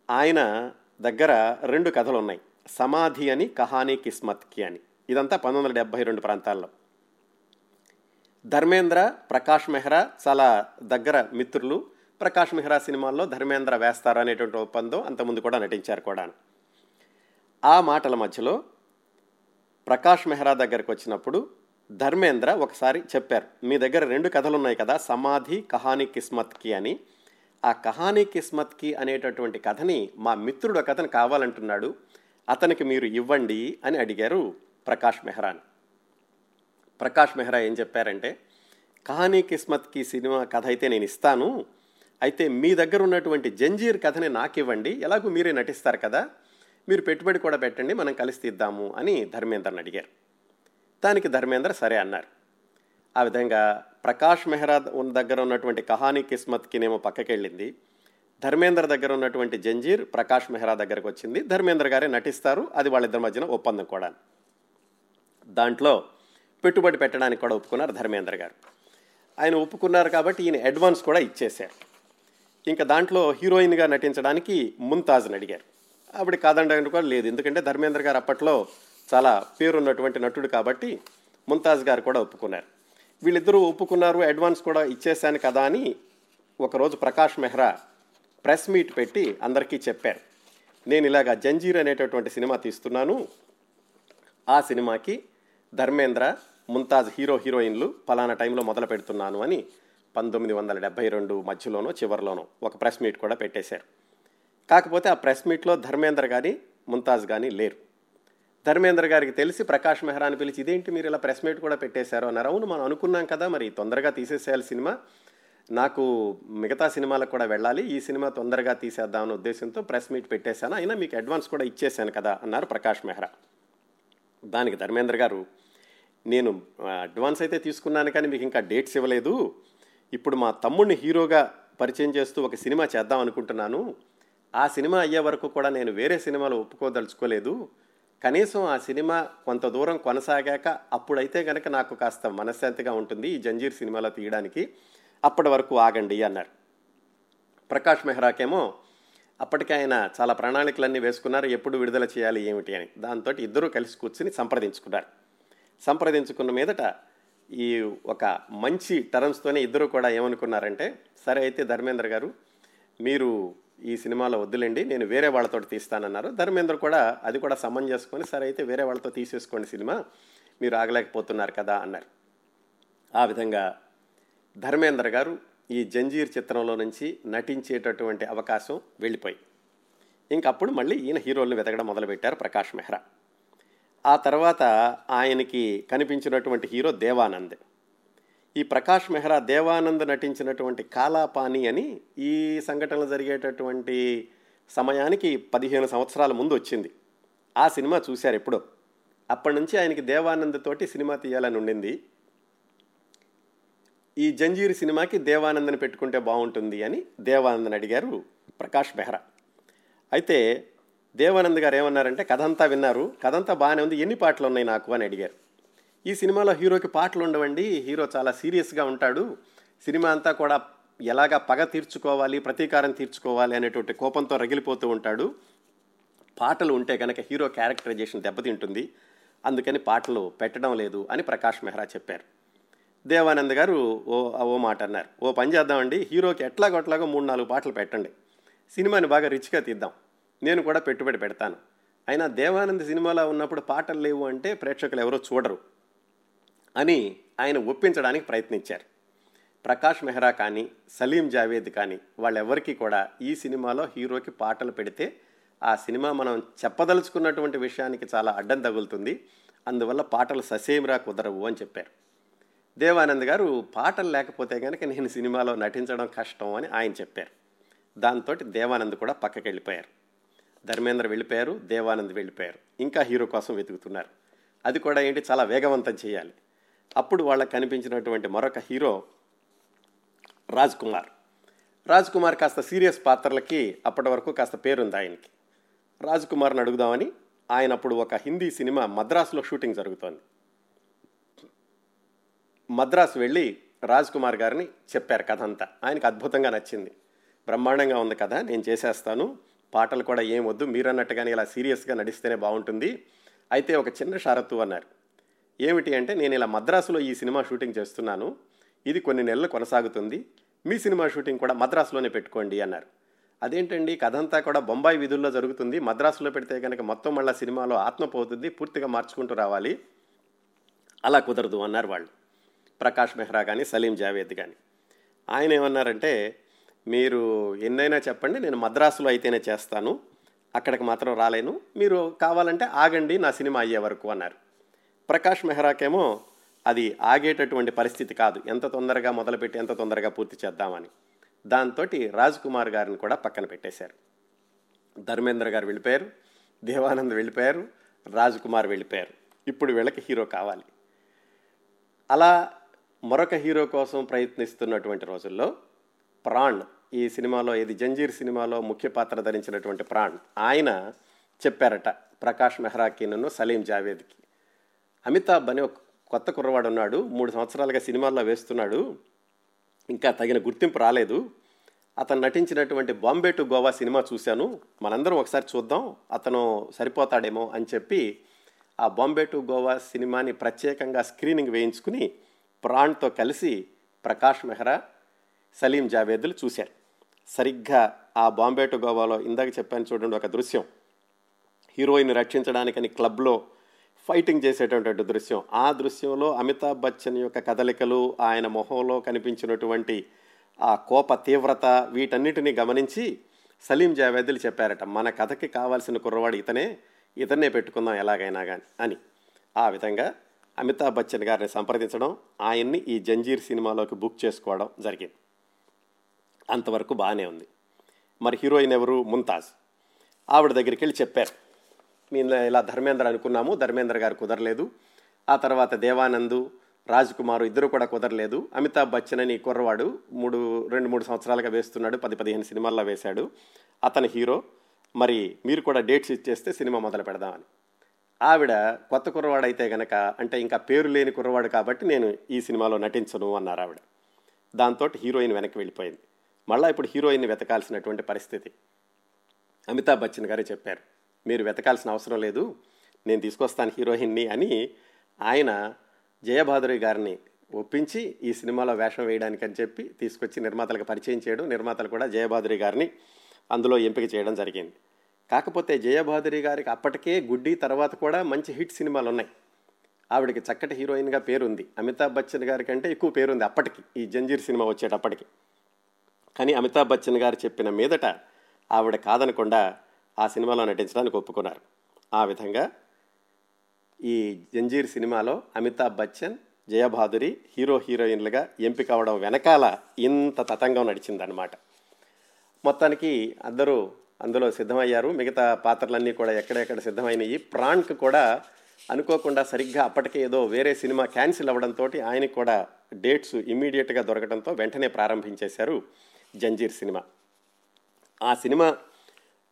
ఆయన దగ్గర రెండు కథలు ఉన్నాయి సమాధి అని కహానీ కిస్మత్కి అని. ఇదంతా పంతొమ్మిది వందల డెబ్బై రెండు ప్రాంతాల్లో. ధర్మేంద్ర ప్రకాష్ మెహ్రా చాలా దగ్గర మిత్రులు. ప్రకాష్ మెహ్రా సినిమాల్లో ధర్మేంద్ర వేస్తారు అనేటువంటి ఒప్పందం అంతకుముందు కూడా నటించారు కూడా ఆ మాటల మధ్యలో ప్రకాష్ మెహ్రా దగ్గరకు వచ్చినప్పుడు ధర్మేంద్ర ఒకసారి చెప్పారు మీ దగ్గర రెండు కథలు ఉన్నాయి కదా సమాధి కహాని కిస్మత్కి అని. ఆ కహాని కిస్మత్కి అనేటటువంటి కథని మా మిత్రుడు ఒక కథను కావాలంటున్నాడు అతనికి మీరు ఇవ్వండి అని అడిగారు ప్రకాష్ మెహ్రాని. ప్రకాష్ మెహ్రా ఏం చెప్పారంటే కహాని కిస్మత్కి సినిమా కథ అయితే నేను ఇస్తాను అయితే మీ దగ్గర ఉన్నటువంటి జంజీర్ కథని నాకు ఇవ్వండి ఎలాగో మీరే నటిస్తారు కదా మీరు పెట్టుబడి కూడా పెట్టండి మనం కలిసి ఇద్దాము అని ధర్మేంద్రని అడిగారు. దానికి ధర్మేంద్ర సరే అన్నారు. ఆ విధంగా ప్రకాష్ మెహ్రా ఉన్న దగ్గర ఉన్నటువంటి కహానీ కిస్మత్కినేమో పక్కకి వెళ్ళింది ధర్మేంద్ర దగ్గర ఉన్నటువంటి జంజీర్ ప్రకాష్ మెహ్రా దగ్గరకు వచ్చింది. ధర్మేంద్ర గారే నటిస్తారు. అది వాళ్ళిద్దరి మధ్యన ఒప్పందం కూడా. దాంట్లో పెట్టుబడి పెట్టడానికి కూడా ఒప్పుకున్నారు ధర్మేంద్ర గారు. ఆయన ఒప్పుకున్నారు కాబట్టి ఈయన అడ్వాన్స్ కూడా ఇచ్చేశారు. ఇంకా దాంట్లో హీరోయిన్గా నటించడానికి ముంతాజ్ని అడిగారు. ఆవిడ కాదండి కూడా లేదు. ఎందుకంటే ధర్మేంద్ర గారు అప్పట్లో చాలా పేరున్నటువంటి నటుడు కాబట్టి ముంతాజ్ గారు కూడా ఒప్పుకున్నారు. వీళ్ళిద్దరూ ఒప్పుకున్నారు అడ్వాన్స్ కూడా ఇచ్చేశాను కదా అని ఒకరోజు ప్రకాష్ మెహ్రా ప్రెస్ మీట్ పెట్టి అందరికీ చెప్పారు. నేను ఇలాగా జంజీర్ అనేటటువంటి సినిమా తీస్తున్నాను. ఆ సినిమాకి ధర్మేంద్ర ముంతాజ్ హీరో హీరోయిన్లు ఫలానా టైంలో మొదలు పెడుతున్నాను అని పంతొమ్మిది వందల డెబ్బై రెండు మధ్యలోనో చివరిలోనో ఒక ప్రెస్ మీట్ కూడా పెట్టేశారు. కాకపోతే ఆ ప్రెస్ మీట్లో ధర్మేంద్ర కానీ ముంతాజ్ కానీ లేరు. ధర్మేంద్ర గారికి తెలిసి ప్రకాష్ మెహ్రాని పిలిచి ఇదేంటి మీరు ఇలా ప్రెస్ మీట్ కూడా పెట్టేశారు? అన్నారు. అవును మనం అనుకున్నాం కదా మరి తొందరగా తీసేసేయాలి సినిమా. నాకు మిగతా సినిమాలకు కూడా వెళ్ళాలి. ఈ సినిమా తొందరగా తీసేద్దామనే ఉద్దేశంతో ప్రెస్ మీట్ పెట్టేశాను. అయినా మీకు అడ్వాన్స్ కూడా ఇచ్చేశాను కదా అన్నారు ప్రకాష్ మెహ్రా. దానికి ధర్మేంద్ర గారు నేను అడ్వాన్స్ అయితే తీసుకున్నాను కానీ మీకు ఇంకా డేట్స్ ఇవ్వలేదు. ఇప్పుడు మా తమ్ముడిని హీరోగా పరిచయం చేస్తూ ఒక సినిమా చేద్దాం అనుకుంటున్నాను. ఆ సినిమా అయ్యే వరకు కూడా నేను వేరే సినిమాలు ఒప్పుకోదలుచుకోలేదు. కనీసం ఆ సినిమా కొంత దూరం కొనసాగాక అప్పుడైతే కనుక నాకు కాస్త మనశ్శాంతిగా ఉంటుంది ఈ జంజీర్ సినిమాలో తీయడానికి. అప్పటి వరకు ఆగండి అన్నారు ప్రకాష్ మెహ్రాకేమో అప్పటికే ఆయన చాలా ప్రణాళికలన్నీ వేసుకున్నారు ఎప్పుడు విడుదల చేయాలి ఏమిటి అని. దాంతో ఇద్దరూ కలిసి కూర్చుని సంప్రదించుకున్నారు. సంప్రదించుకున్న మీదట ఈ ఒక మంచి టర్మ్స్తోనే ఇద్దరు కూడా ఏమనుకున్నారంటే సరే అయితే ధర్మేంద్ర గారు మీరు ఈ సినిమాలో వద్దులేండి నేను వేరే వాళ్ళతో తీస్తానన్నారు. ధర్మేంద్ర కూడా అది కూడా సమం చేసుకొని సరే అయితే వేరే వాళ్ళతో తీసేసుకోండి సినిమా మీరు ఆగలేకపోతున్నారు కదా అన్నారు. ఆ విధంగా ధర్మేంద్ర గారు ఈ జంజీర్ చిత్రంలో నుంచి నటించేటటువంటి అవకాశం వెళ్ళిపోయి ఇంకప్పుడు మళ్ళీ ఈయన హీరోలను వెతకడం మొదలుపెట్టారు ప్రకాష్ మెహ్రా. ఆ తర్వాత ఆయనకి కనిపించినటువంటి హీరో దేవానంద్. ఈ ప్రకాష్ మెహ్రా దేవానంద్ నటించినటువంటి కాలాపాని అని ఈ సంఘటనలు జరిగేటటువంటి సమయానికి పదిహేను సంవత్సరాల ముందు వచ్చింది. ఆ సినిమా చూశారు ఎప్పుడో. అప్పటి నుంచి ఆయనకి దేవానంద్ తోటి సినిమా తీయాలని ఉండింది. ఈ జంజీర్ సినిమాకి దేవానందని పెట్టుకుంటే బాగుంటుంది అని దేవానందని అడిగారు ప్రకాష్ బెహ్రా అయితే దేవానంద్ గారు ఏమన్నారంటే కథంతా విన్నారు. కథంతా బాగానే ఉంది. ఎన్ని పాటలు ఉన్నాయి నాకు? అని అడిగారు. ఈ సినిమాలో హీరోకి పాటలు ఉండవండి. హీరో చాలా సీరియస్గా ఉంటాడు. సినిమా అంతా కూడా ఎలాగా పగ తీర్చుకోవాలి ప్రతీకారం తీర్చుకోవాలి అనేటువంటి కోపంతో రగిలిపోతూ ఉంటాడు. పాటలు ఉంటే కనుక హీరో క్యారెక్టరైజేషన్ దెబ్బతింటుంది. అందుకని పాటలు పెట్టడం లేదు అని ప్రకాష్ మెహ్రా చెప్పారు. దేవానంద్ గారు ఓ ఓ మాట అన్నారు. ఓ పని చేద్దామండి. హీరోకి ఎట్లాగొట్లాగో మూడు నాలుగు పాటలు పెట్టండి. సినిమాని బాగా రిచ్గా తీద్దాం. నేను కూడా పెట్టుబడి పెడతాను. అయినా దేవానంద్ సినిమాలో ఉన్నప్పుడు పాటలు లేవు అంటే ప్రేక్షకులు ఎవరో చూడరు. అని ఆయన ఒప్పించడానికి ప్రయత్నించారు. ప్రకాష్ మెహ్రా కానీ సలీం జావేద్ కానీ వాళ్ళెవరికీ కూడా ఈ సినిమాలో హీరోకి పాటలు పెడితే ఆ సినిమా మనం చెప్పదలుచుకున్నటువంటి విషయానికి చాలా అడ్డం తగులుతుంది. అందువల్ల పాటలు ససేమిరా కుదరవు అని చెప్పారు. దేవానంద్ గారు పాటలు లేకపోతే కనుక నేను సినిమాలో నటించడం కష్టం అని ఆయన చెప్పారు. దాంతో దేవానంద్ కూడా పక్కకి వెళ్ళిపోయారు. ధర్మేంద్ర వెళ్ళిపోయారు దేవానంద్ వెళ్ళిపోయారు. ఇంకా హీరో కోసం వెతుకుతున్నారు. అది కూడా ఏంటి చాలా వేగవంతం చేయాలి. అప్పుడు వాళ్ళకి కనిపించినటువంటి మరొక హీరో రాజ్ కుమార్. రాజ్ కుమార్ కాస్త సీరియస్ పాత్రలకి అప్పటి వరకు కాస్త పేరుంది ఆయనకి. రాజ్ కుమార్ని అడుగుదామని ఆయన అప్పుడు ఒక హిందీ సినిమా మద్రాసులో షూటింగ్ జరుగుతోంది. మద్రాసు వెళ్ళి రాజ్ కుమార్ గారిని చెప్పారు కథ అంతా. ఆయనకు అద్భుతంగా నచ్చింది. బ్రహ్మాండంగా ఉంది కథ నేను చేసేస్తాను. పాటలు కూడా ఏం వద్దు మీరన్నట్టుగానే ఇలా సీరియస్గా నడిస్తేనే బాగుంటుంది. అయితే ఒక చిన్న షరతు అన్నారు. ఏమిటి అంటే నేను ఇలా మద్రాసులో ఈ సినిమా షూటింగ్ చేస్తున్నాను. ఇది కొన్ని నెలలు కొనసాగుతుంది. మీ సినిమా షూటింగ్ కూడా మద్రాసులోనే పెట్టుకోండి అన్నారు. అదేంటండి? కథ అంతా కూడా బొంబాయి విధుల్లో జరుగుతుంది. మద్రాసులో పెడితే కనుక మొత్తం మళ్ళీ సినిమాలో ఆత్మపోతుంది పూర్తిగా మార్చుకుంటూ రావాలి. అలా కుదరదు అన్నారు వాళ్ళు. ప్రకాష్ మెహ్రా కానీ సలీం జావేద్ కానీ ఆయన ఏమన్నారంటే మీరు ఎన్నైనా చెప్పండి నేను మద్రాసులో అయితేనే చేస్తాను. అక్కడికి మాత్రం రాలేను. మీరు కావాలంటే ఆగండి నా సినిమా అయ్యే వరకు అన్నారు. ప్రకాష్ మెహ్రాకేమో అది ఆగేటటువంటి పరిస్థితి కాదు. ఎంత తొందరగా మొదలుపెట్టి ఎంత తొందరగా పూర్తి చేద్దామని. దాంతో రాజ్ కుమార్ గారిని కూడా పక్కన పెట్టేశారు. ధర్మేంద్ర గారు వెళ్ళిపోయారు. దేవానంద్ వెళ్ళిపోయారు. రాజ్ కుమార్ వెళ్ళిపోయారు. ఇప్పుడు వీళ్ళకి హీరో కావాలి. అలా మరొక హీరో కోసం ప్రయత్నిస్తున్నటువంటి రోజుల్లో ప్రాణ్ ఈ సినిమాలో ఇది జంజీర్ సినిమాలో ముఖ్య పాత్ర ధరించినటువంటి ప్రాణ్ ఆయన చెప్పారట ప్రకాష్ మెహ్రాకి నన్ను సలీం జావేద్కి. అమితాబ్ అని ఒక కొత్త కుర్రవాడు ఉన్నాడు. మూడు సంవత్సరాలుగా సినిమాల్లో వేస్తున్నాడు. ఇంకా తగిన గుర్తింపు రాలేదు. అతను నటించినటువంటి బాంబే టు గోవా సినిమా చూశాను. మనందరం ఒకసారి చూద్దాం. అతను సరిపోతాడేమో అని చెప్పి ఆ బాంబే టు గోవా సినిమాని ప్రత్యేకంగా స్క్రీనింగ్ వేయించుకుని ప్రాణ్తో కలిసి ప్రకాష్ మెహ్రా సలీం జావేద్లు చూశారు. సరిగ్గా ఆ బాంబే టు గోవాలో ఇందాక చెప్పాను చూడండి ఒక దృశ్యం. హీరోయిన్ రక్షించడానికని క్లబ్లో ఫైటింగ్ చేసేటటువంటి దృశ్యం. ఆ దృశ్యంలో అమితాబ్ బచ్చన్ యొక్క కదలికలు ఆయన మొహంలో కనిపించినటువంటి ఆ కోప తీవ్రత వీటన్నిటిని గమనించి సలీం జావేదులు చెప్పారట మన కథకి కావాల్సిన కుర్రవాడు ఇతనే ఇతనే పెట్టుకుందాం ఎలాగైనా కానీ అని. ఆ విధంగా అమితాబ్ బచ్చన్ గారిని సంప్రదించడం ఆయన్ని ఈ జంజీర్ సినిమాలోకి బుక్ చేసుకోవడం జరిగింది. అంతవరకు బాగానే ఉంది. మరి హీరోయిన్ ఎవరు? ముంతాజ్. ఆవిడ దగ్గరికి వెళ్ళి చెప్పారు మేము ఇలా ధర్మేంద్ర అనుకున్నాము. ధర్మేంద్ర గారు కుదరలేదు. ఆ తర్వాత దేవానందు రాజ్ కుమార్ ఇద్దరు కూడా కుదరలేదు. అమితాబ్ బచ్చన్ అని కుర్రవాడు మూడు రెండు మూడు సంవత్సరాలుగా వేస్తున్నాడు. పది పదిహేను సినిమాల్లో వేశాడు. అతని హీరో. మరి మీరు కూడా డేట్స్ ఇచ్చేస్తే సినిమా మొదలు పెడదామని ఆవిడ కొత్త కుర్రవాడు అయితే గనక అంటే ఇంకా పేరు లేని కుర్రవాడు కాబట్టి నేను ఈ సినిమాలో నటించను అన్నారు ఆవిడ. దాంతో హీరోయిన్ వెనక్కి వెళ్ళిపోయింది. మళ్ళీ ఇప్పుడు హీరోయిన్ని వెతకాల్సినటువంటి పరిస్థితి. అమితాబ్ బచ్చన్ గారే చెప్పారు. మీరు వెతకాల్సిన అవసరం లేదు నేను తీసుకొస్తాను హీరోయిన్ని అని ఆయన జయభాదురి గారిని ఒప్పించి ఈ సినిమాలో వేషం వేయడానికి అని చెప్పి తీసుకొచ్చి నిర్మాతలకు పరిచయం చేయడం నిర్మాతలు కూడా జయభాదురి గారిని అందులో ఎంపిక చేయడం జరిగింది. కాకపోతే జయభాదురి గారికి అప్పటికే గుడ్డి తర్వాత కూడా మంచి హిట్ సినిమాలు ఉన్నాయి. ఆవిడకి చక్కటి హీరోయిన్గా పేరుంది. అమితాబ్ బచ్చన్ గారి కంటే ఎక్కువ పేరుంది అప్పటికి ఈ జంజీర్ సినిమా వచ్చేటప్పటికి. కానీ అమితాబ్ బచ్చన్ గారు చెప్పిన మీదట ఆవిడ కాదనకుండా ఆ సినిమాలో నటించడానికి ఒప్పుకున్నారు. ఆ విధంగా ఈ జంజీర్ సినిమాలో అమితాబ్ బచ్చన్ జయభాదురి హీరో హీరోయిన్లుగా ఎంపిక అవడం వెనకాల ఇంత తతంగం నడిచిందనమాట మొత్తానికి అందరూ అందులో సిద్ధమయ్యారు. మిగతా పాత్రలన్నీ కూడా ఎక్కడెక్కడ సిద్ధమైనవి. ప్రాణ్కి కూడా అనుకోకుండా సరిగ్గా అప్పటికే ఏదో వేరే సినిమా క్యాన్సిల్ అవ్వడంతో ఆయనకు కూడా డేట్స్ ఇమ్మీడియట్గా దొరకడంతో వెంటనే ప్రారంభించేశారు జంజీర్ సినిమా. ఆ సినిమా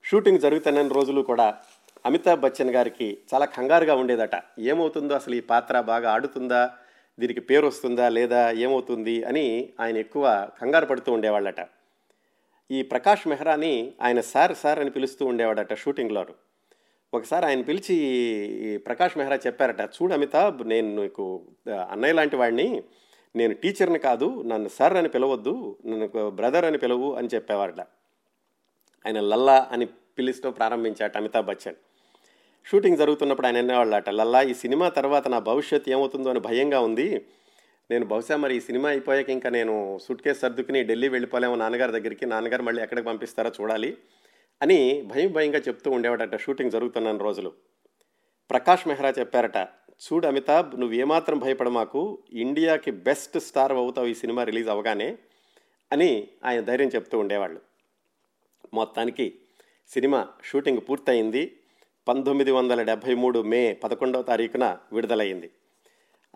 షూటింగ్ జరుగుతున్న రోజులు కూడా అమితాబ్ బచ్చన్ గారికి చాలా కంగారుగా ఉండేదట. ఏమవుతుందో అసలు ఈ పాత్ర బాగా ఆడుతుందా? దీనికి పేరు వస్తుందా లేదా? ఏమవుతుంది? అని ఆయన ఎక్కువ కంగారు పడుతూ ఉండేవాళ్ళట. ఈ ప్రకాష్ మెహ్రాని ఆయన సార్ సార్ అని పిలుస్తూ ఉండేవాడట షూటింగ్లో ఒకసారి ఆయన పిలిచి ఈ ప్రకాష్ మెహ్రా చెప్పారట చూడు అమితాబ్ నేను నీకు అన్నయ్య లాంటి వాడిని. నేను టీచర్ని కాదు నన్ను సార్ అని పిలవద్దు నన్ను బ్రదర్ అని పిలవు అని చెప్పేవారట. ఆయన లల్లా అని పిలుస్తూ ప్రారంభించాట అమితాబ్ బచ్చన్. షూటింగ్ జరుగుతున్నప్పుడు ఆయన అనేవాళ్ళట లల్లా ఈ సినిమా తర్వాత నా భవిష్యత్ ఏమవుతుందో అని భయంగా ఉంది. నేను బహుశా మరి ఈ సినిమా అయిపోయాక ఇంకా నేను సూట్ కేసు సర్దుకుని ఢిల్లీ వెళ్ళిపోలేము నాన్నగారి దగ్గరికి నాన్నగారు మళ్ళీ ఎక్కడికి పంపిస్తారో చూడాలి అని భయం భయంగా చెప్తూ ఉండేవాడట షూటింగ్ జరుగుతున్న రోజులు. ప్రకాష్ మెహ్రా చెప్పారట చూడు అమితాబ్ నువ్వు ఏమాత్రం భయపడ మాకు ఇండియాకి బెస్ట్ స్టార్ అవుతావు ఈ సినిమా రిలీజ్ అవగానే అని ఆయన ధైర్యం చెప్తూ ఉండేవాళ్ళు. మొత్తానికి సినిమా షూటింగ్ పూర్తయింది. పంతొమ్మిది వందల డెబ్భై మూడు మే పదకొండవ తారీఖున విడుదలయ్యింది.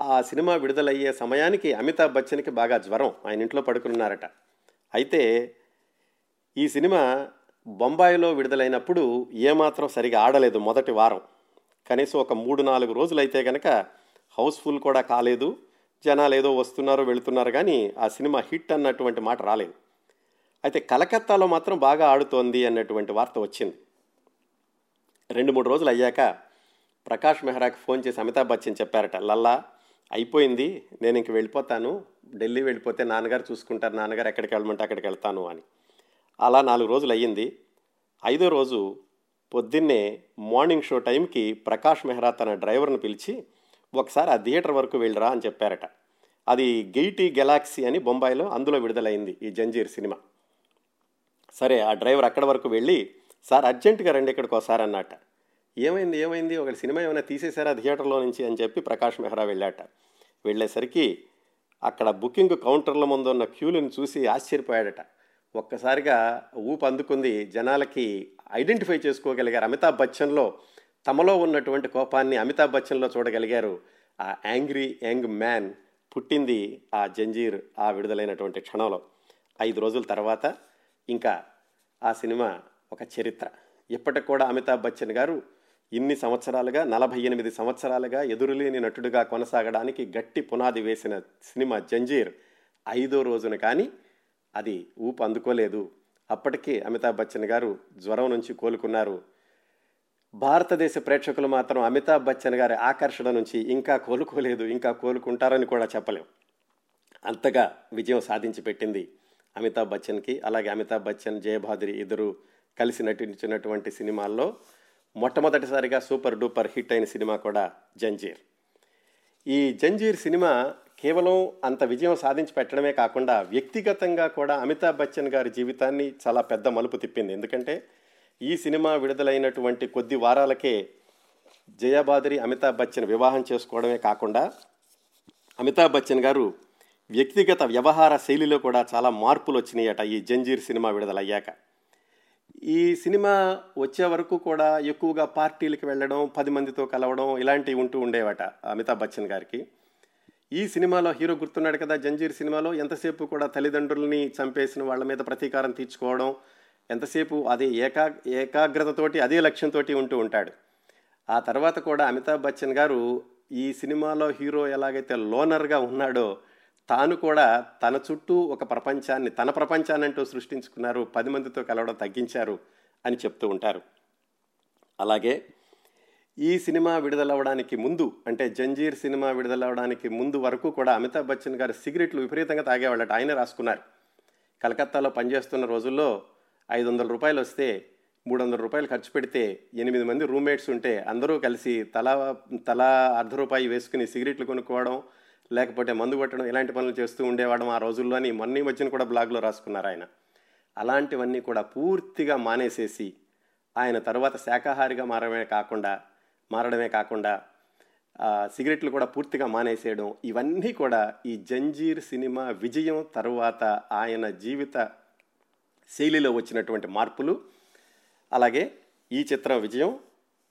ఆ సినిమా విడుదలయ్యే సమయానికి అమితాబ్ బచ్చన్కి బాగా జ్వరం. ఆయన ఇంట్లో పడుకున్నారట. అయితే ఈ సినిమా బొంబాయిలో విడుదలైనప్పుడు ఏమాత్రం సరిగా ఆడలేదు మొదటి వారం. కనీసం ఒక మూడు నాలుగు రోజులైతే కనుక హౌస్ఫుల్ కూడా కాలేదు. జనాలు ఏదో వస్తున్నారు వెళుతున్నారు కానీ ఆ సినిమా హిట్ అన్నటువంటి మాట రాలేదు. అయితే కలకత్తాలో మాత్రం బాగా ఆడుతోంది అన్నటువంటి వార్త వచ్చింది. రెండు మూడు రోజులు అయ్యాక ప్రకాష్ మెహ్రాకి ఫోన్ చేసి అమితాబ్ బచ్చన్ చెప్పారట లల్లా అయిపోయింది నేను ఇంక వెళ్ళిపోతాను ఢిల్లీ వెళ్ళిపోతే నాన్నగారు చూసుకుంటారు నాన్నగారు ఎక్కడికి వెళ్ళమంటే అక్కడికి వెళ్తాను అని. అలా నాలుగు రోజులు అయ్యింది. ఐదో రోజు పొద్దున్నే మార్నింగ్ షో టైంకి ప్రకాష్ మెహ్రా తన డ్రైవర్ను పిలిచి ఒకసారి ఆ థియేటర్ వరకు వెళ్ళరా అని చెప్పారట. అది గెయిటీ గెలాక్సీ అని బొంబాయిలో అందులో విడుదలైంది ఈ జంజీర్ సినిమా. సరే ఆ డ్రైవర్ అక్కడ వరకు వెళ్ళి సార్ అర్జెంటుగా రండి ఇక్కడికి ఒకసారి అన్నట్ట ఏమైంది ఏమైంది? ఒక సినిమా ఏమైనా తీసేశారా థియేటర్లో నుంచి అని చెప్పి ప్రకాష్ మెహ్రా వెళ్ళాట. వెళ్ళేసరికి అక్కడ బుకింగ్ కౌంటర్ల ముందు ఉన్న క్యూలను చూసి ఆశ్చర్యపోయాడట. ఒక్కసారిగా ఊపు అందుకుంది జనాలకి ఐడెంటిఫై చేసుకోగలిగారు అమితాబ్ బచ్చన్లో. తమలో ఉన్నటువంటి కోపాన్ని అమితాబ్ బచ్చన్లో చూడగలిగారు ఆ యాంగ్రీ యంగ్ మ్యాన్ పుట్టింది ఆ జంజీర్ ఆ విడుదలైనటువంటి క్షణంలో. ఐదు రోజుల తర్వాత ఇంకా ఆ సినిమా ఒక చరిత్ర. ఇప్పటికి కూడా అమితాబ్ బచ్చన్ గారు ఇన్ని సంవత్సరాలుగా నలభై ఎనిమిది సంవత్సరాలుగా ఎదురులేని నటుడుగా కొనసాగడానికి గట్టి పునాది వేసిన సినిమా జంజీర్ ఐదో రోజున కానీ అది ఊపు అందుకోలేదు. అప్పటికే అమితాబ్ బచ్చన్ గారు జ్వరం నుంచి కోలుకున్నారు. భారతదేశ ప్రేక్షకులు మాత్రం అమితాబ్ బచ్చన్ గారి ఆకర్షణ నుంచి ఇంకా కోలుకోలేదు ఇంకా కోలుకుంటారని కూడా చెప్పలేం. అంతగా విజయం సాధించి పెట్టింది అమితాబ్ బచ్చన్కి అలాగే అమితాబ్ బచ్చన్ జయభాద్రి ఇద్దరు కలిసి నటించినటువంటి సినిమాల్లో మొట్టమొదటిసారిగా సూపర్ డూపర్ హిట్ అయిన సినిమా కూడా జంజీర్. ఈ జంజీర్ సినిమా కేవలం అంత విజయం సాధించి పెట్టడమే కాకుండా వ్యక్తిగతంగా కూడా అమితాబ్ బచ్చన్ గారి జీవితాన్ని చాలా పెద్ద మలుపు తిప్పింది. ఎందుకంటే ఈ సినిమా విడుదలైనటువంటి కొద్ది వారాలకే జయాబాద్రి అమితాబ్ బచ్చన్ వివాహం చేసుకోవడమే కాకుండా అమితాబ్ బచ్చన్ గారు వ్యక్తిగత వ్యవహార శైలిలో కూడా చాలా మార్పులు వచ్చినాయట ఈ జంజీర్ సినిమా విడుదలయ్యాక. ఈ సినిమా వచ్చే వరకు కూడా ఎక్కువగా పార్టీలకు వెళ్ళడం పది మందితో కలవడం ఇలాంటివి ఉంటూ ఉండేవట అమితాబ్ బచ్చన్ గారికి. ఈ సినిమాలో హీరో గుర్తున్నాడు కదా జంజీర్ సినిమాలో ఎంతసేపు కూడా తల్లిదండ్రుల్ని చంపేసిన వాళ్ళ మీద ప్రతీకారం తీర్చుకోవడం ఎంతసేపు అదే ఏకా ఏకాగ్రతతోటి అదే లక్ష్యంతో ఉంటూ ఉంటాడు. ఆ తర్వాత కూడా అమితాబ్ బచ్చన్ గారు ఈ సినిమాలో హీరో ఎలాగైతే లోనర్గా ఉన్నాడో తాను కూడా తన చుట్టూ ఒక ప్రపంచాన్ని తన ప్రపంచాన్ని అంటూ సృష్టించుకున్నారు. పది మందితో కలవడం తగ్గించారు అని చెప్తూ ఉంటారు. అలాగే ఈ సినిమా విడుదలవ్వడానికి ముందు అంటే జంజీర్ సినిమా విడుదలవ్వడానికి ముందు వరకు కూడా అమితాబ్ బచ్చన్ గారు సిగరెట్లు విపరీతంగా తాగేవాళ్ళట. ఆయన రాసుకున్నారు. కలకత్తాలో పనిచేస్తున్న రోజుల్లో ఐదు వందల రూపాయలు వస్తే మూడు వందల రూపాయలు ఖర్చు పెడితే ఎనిమిది మంది రూమ్మేట్స్ ఉంటే అందరూ కలిసి తలా తలా అర్ధ రూపాయి వేసుకుని సిగరెట్లు కొనుక్కోవడం లేకపోతే మందు కొట్టడం ఇలాంటి పనులు చేస్తూ ఉండేవాడు ఆ రోజుల్లోని. మొన్న మధ్యన కూడా బ్లాగ్లో రాసుకున్నారు ఆయన. అలాంటివన్నీ కూడా పూర్తిగా మానేసేసి ఆయన తర్వాత శాకాహారిగా మారడమే కాకుండా మారడమే కాకుండా సిగరెట్లు కూడా పూర్తిగా మానేసేయడం ఇవన్నీ కూడా ఈ జంజీర్ సినిమా విజయం తర్వాత ఆయన జీవిత శైలిలో వచ్చినటువంటి మార్పులు. అలాగే ఈ చిత్రం విజయం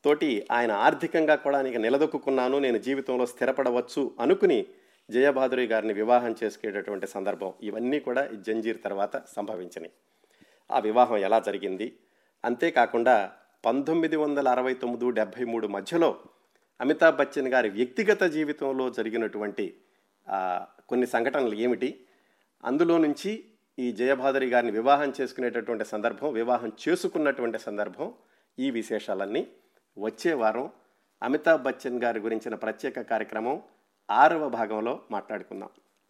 తోటి ఆయన ఆర్థికంగా కూడా నీకు నిలదొక్కున్నాను నేను జీవితంలో స్థిరపడవచ్చు అనుకుని జయబాదురి గారిని వివాహం చేసుకునేటటువంటి సందర్భం ఇవన్నీ కూడా జంజీర్ తర్వాత సంభవించినాయి. ఆ వివాహం ఎలా జరిగింది? అంతేకాకుండా పంతొమ్మిది వందల అరవై తొమ్మిది డెబ్భై మూడు మధ్యలో అమితాబ్ బచ్చన్ గారి వ్యక్తిగత జీవితంలో జరిగినటువంటి కొన్ని సంఘటనలు ఏమిటి? అందులో నుంచి ఈ జయభాదరి గారిని వివాహం చేసుకునేటటువంటి సందర్భం వివాహం చేసుకున్నటువంటి సందర్భం ఈ విశేషాలన్నీ వచ్చే వారం అమితాబ్ బచ్చన్ గారి గురించిన ప్రత్యేక కార్యక్రమం ఆరవ భాగంలో మాట్లాడుకుందాం.